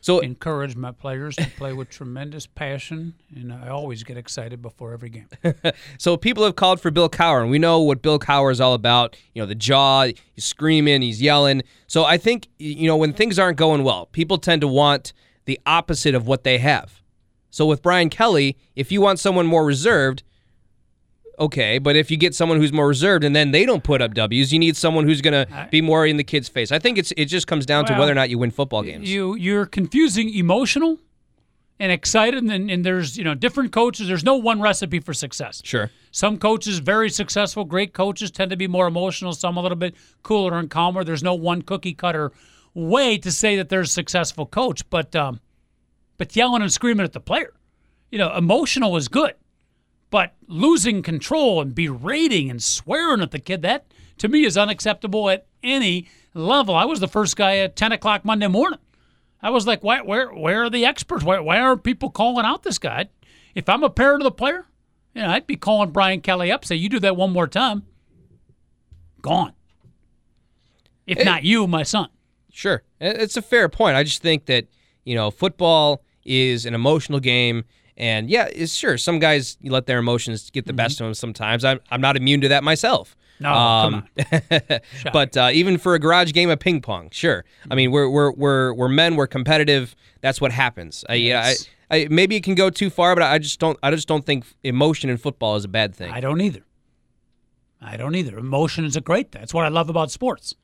[SPEAKER 2] So
[SPEAKER 1] encourage my players to play with tremendous passion, and I always get excited before every game.
[SPEAKER 2] So people have called for Bill Cowher, and we know what Bill Cowher is all about. You know, the jaw, he's screaming, he's yelling. So I think you know when things aren't going well, people tend to want the opposite of what they have. So with Brian Kelly, if you want someone more reserved, okay, but if you get someone who's more reserved and then they don't put up W's, you need someone who's going to be more in the kid's face. I think it's it just comes down to whether or not you win football games.
[SPEAKER 1] You you're confusing emotional and excited, and, and there's you know different coaches. There's no one recipe for success.
[SPEAKER 2] sure.
[SPEAKER 1] Some coaches, very successful, great coaches, tend to be more emotional. Some a little bit cooler and calmer. There's no one cookie cutter way to say that there's a successful coach, but um, but yelling and screaming at the player, you know, emotional is good, but losing control and berating and swearing at the kid that to me is unacceptable at any level. I was the first guy at 10 o'clock Monday morning. I was like, why, where, where are the experts? Why, why aren't people calling out this guy? If I'm a parent of the player, you know, I'd be calling Brian Kelly up, say, you do that one more time, gone. If not you, my son.
[SPEAKER 2] Sure. It's a fair point. I just think that, you know, football is an emotional game. And yeah, it's sure. Some guys you let their emotions get the best of them sometimes. I'm, I'm not immune to that myself.
[SPEAKER 1] No, come
[SPEAKER 2] but uh, even for a garage game of ping pong, sure. I mean, we're we're we're we're men. We're competitive. That's what happens. I, yeah, I,
[SPEAKER 1] Yes.
[SPEAKER 2] I, maybe it can go too far, but I just don't. I just don't think emotion in football is a bad thing.
[SPEAKER 1] I don't either. I don't either. Emotion is a great thing. That's what I love about sports,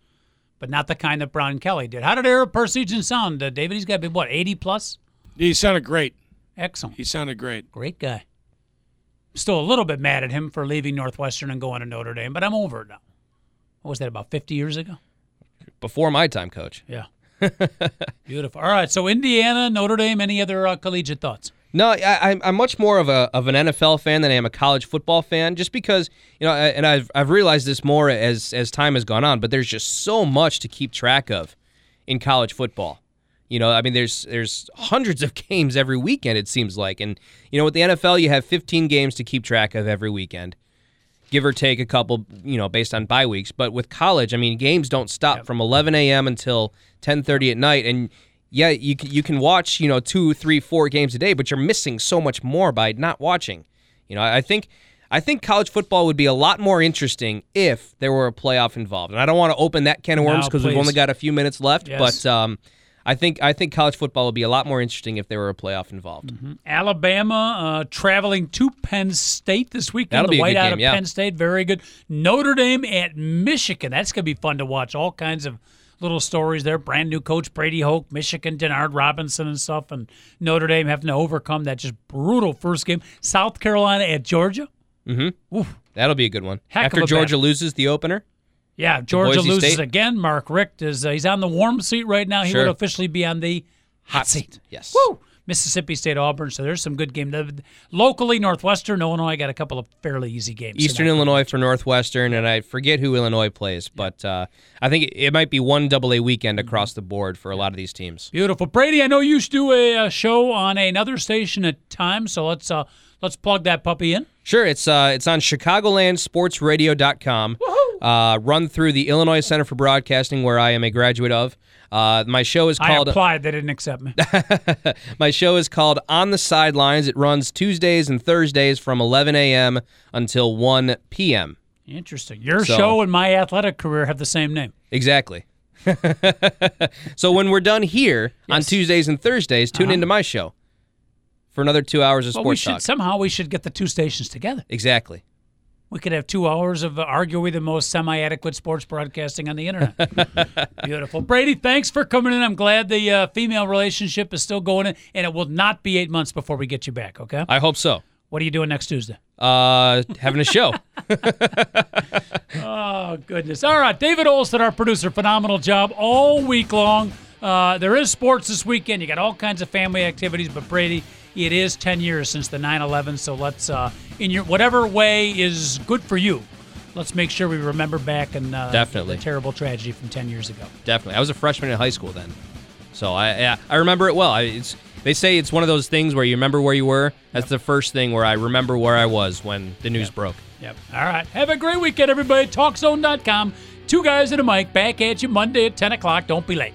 [SPEAKER 1] but not the kind that Brian Kelly did. How did Ara Parseghian sound, uh, David? He's got to be, what, 80 plus?
[SPEAKER 3] He sounded great.
[SPEAKER 1] Excellent.
[SPEAKER 3] He sounded great.
[SPEAKER 1] Great guy. Still a little bit mad at him for leaving Northwestern and going to Notre Dame, but I'm over it now. What was that, about 50 years ago?
[SPEAKER 2] Before my time, coach.
[SPEAKER 1] Yeah. Beautiful. All right, so Indiana, Notre Dame, any other uh, collegiate thoughts?
[SPEAKER 2] No, I, I'm I'm much more of a of an NFL fan than I am a college football fan, just because you know, and I've I've realized this more as as time has gone on. But there's just so much to keep track of in college football. You know, I mean, there's there's hundreds of games every weekend. It seems like, and you know, with the NFL, you have 15 games to keep track of every weekend, give or take a couple. You know, based on bye weeks. But with college, I mean, games don't stop from 11 a.m. until 10:30 at night, and yeah, you can, you can watch you know two, three, four games a day, but you're missing so much more by not watching. You know, I think I think college football would be a lot more interesting if there were a playoff involved. And I don't want to open that can of worms
[SPEAKER 1] No,
[SPEAKER 2] because we've only got a few minutes left.
[SPEAKER 1] Yes.
[SPEAKER 2] But um, I think I think college football would be a lot more interesting if there were a playoff involved.
[SPEAKER 1] Alabama uh, traveling to Penn State this weekend.
[SPEAKER 2] That'll
[SPEAKER 1] the
[SPEAKER 2] be a
[SPEAKER 1] white
[SPEAKER 2] good
[SPEAKER 1] out
[SPEAKER 2] game,
[SPEAKER 1] of
[SPEAKER 2] yeah.
[SPEAKER 1] Penn State, very good. Notre Dame at Michigan. That's going to be fun to watch. All kinds of little stories there. Brand new coach Brady Hoke, Michigan, Denard Robinson and stuff, and Notre Dame having to overcome that just brutal first game. South Carolina at Georgia. Mm-hmm.
[SPEAKER 2] That'll be a good one.
[SPEAKER 1] Heck
[SPEAKER 2] After Georgia
[SPEAKER 1] battle.
[SPEAKER 2] loses the opener.
[SPEAKER 1] Yeah, Georgia loses
[SPEAKER 2] State?
[SPEAKER 1] again. Mark Richt is uh, he's on the warm seat right now. He
[SPEAKER 2] Sure.
[SPEAKER 1] would officially be on the hot seat.
[SPEAKER 2] Yes.
[SPEAKER 1] Woo! Mississippi State Auburn. So there's some good game. Locally, Northwestern, Illinois got a couple of fairly easy games.
[SPEAKER 2] Eastern. Illinois for Northwestern, and I forget who Illinois plays, but uh, I think it might be one double A weekend across the board for a lot of these teams.
[SPEAKER 1] Beautiful, Brady. I know you used to do a, uh show on another station at times, so let's uh let's plug that puppy in.
[SPEAKER 2] Sure, it's uh, it's on ChicagolandSportsRadio.com. Uh, run through the Illinois Center for Broadcasting, where I am a graduate of. Uh, my show is
[SPEAKER 1] I
[SPEAKER 2] called
[SPEAKER 1] applied. They didn't accept me.
[SPEAKER 2] my show is called On the Sidelines. It runs Tuesdays and Thursdays from 11 a.m. until 1 p.m.
[SPEAKER 1] Interesting. Your
[SPEAKER 2] So-
[SPEAKER 1] show and my athletic career have the same name.
[SPEAKER 2] Exactly. so when we're done here on Tuesdays and Thursdays, tune into my show for another two hours of
[SPEAKER 1] Well, we
[SPEAKER 2] sports
[SPEAKER 1] should
[SPEAKER 2] talk.
[SPEAKER 1] somehow we should get the two stations together.
[SPEAKER 2] exactly.
[SPEAKER 1] We could have two hours of uh, arguably the most semi-adequate sports broadcasting on the internet. Beautiful, Brady. Thanks for coming in. I'm glad the uh, female relationship is still going, in, and it will not be eight months before we get you back. Okay.
[SPEAKER 2] I hope so.
[SPEAKER 1] What are you doing next Tuesday?
[SPEAKER 2] Uh, having a show.
[SPEAKER 1] Oh goodness! All right, David Olson, our producer, phenomenal job all week long. Uh, there is sports this weekend. You got all kinds of family activities, but Brady, it is 10 years since the 9/11. So let's, uh, in your whatever way is good for you, let's make sure we remember back and uh,
[SPEAKER 2] Definitely.
[SPEAKER 1] the terrible tragedy from 10 years ago.
[SPEAKER 2] Definitely. I was a freshman in high school then, so I yeah, I remember it well. I, it's they say it's one of those things where you remember where you were. That's the first thing where I remember where I was when the news broke.
[SPEAKER 1] Yep. All right. Have a great weekend, everybody. TalkZone.com. Two guys and a mic back at you Monday at 10 o'clock. Don't be late.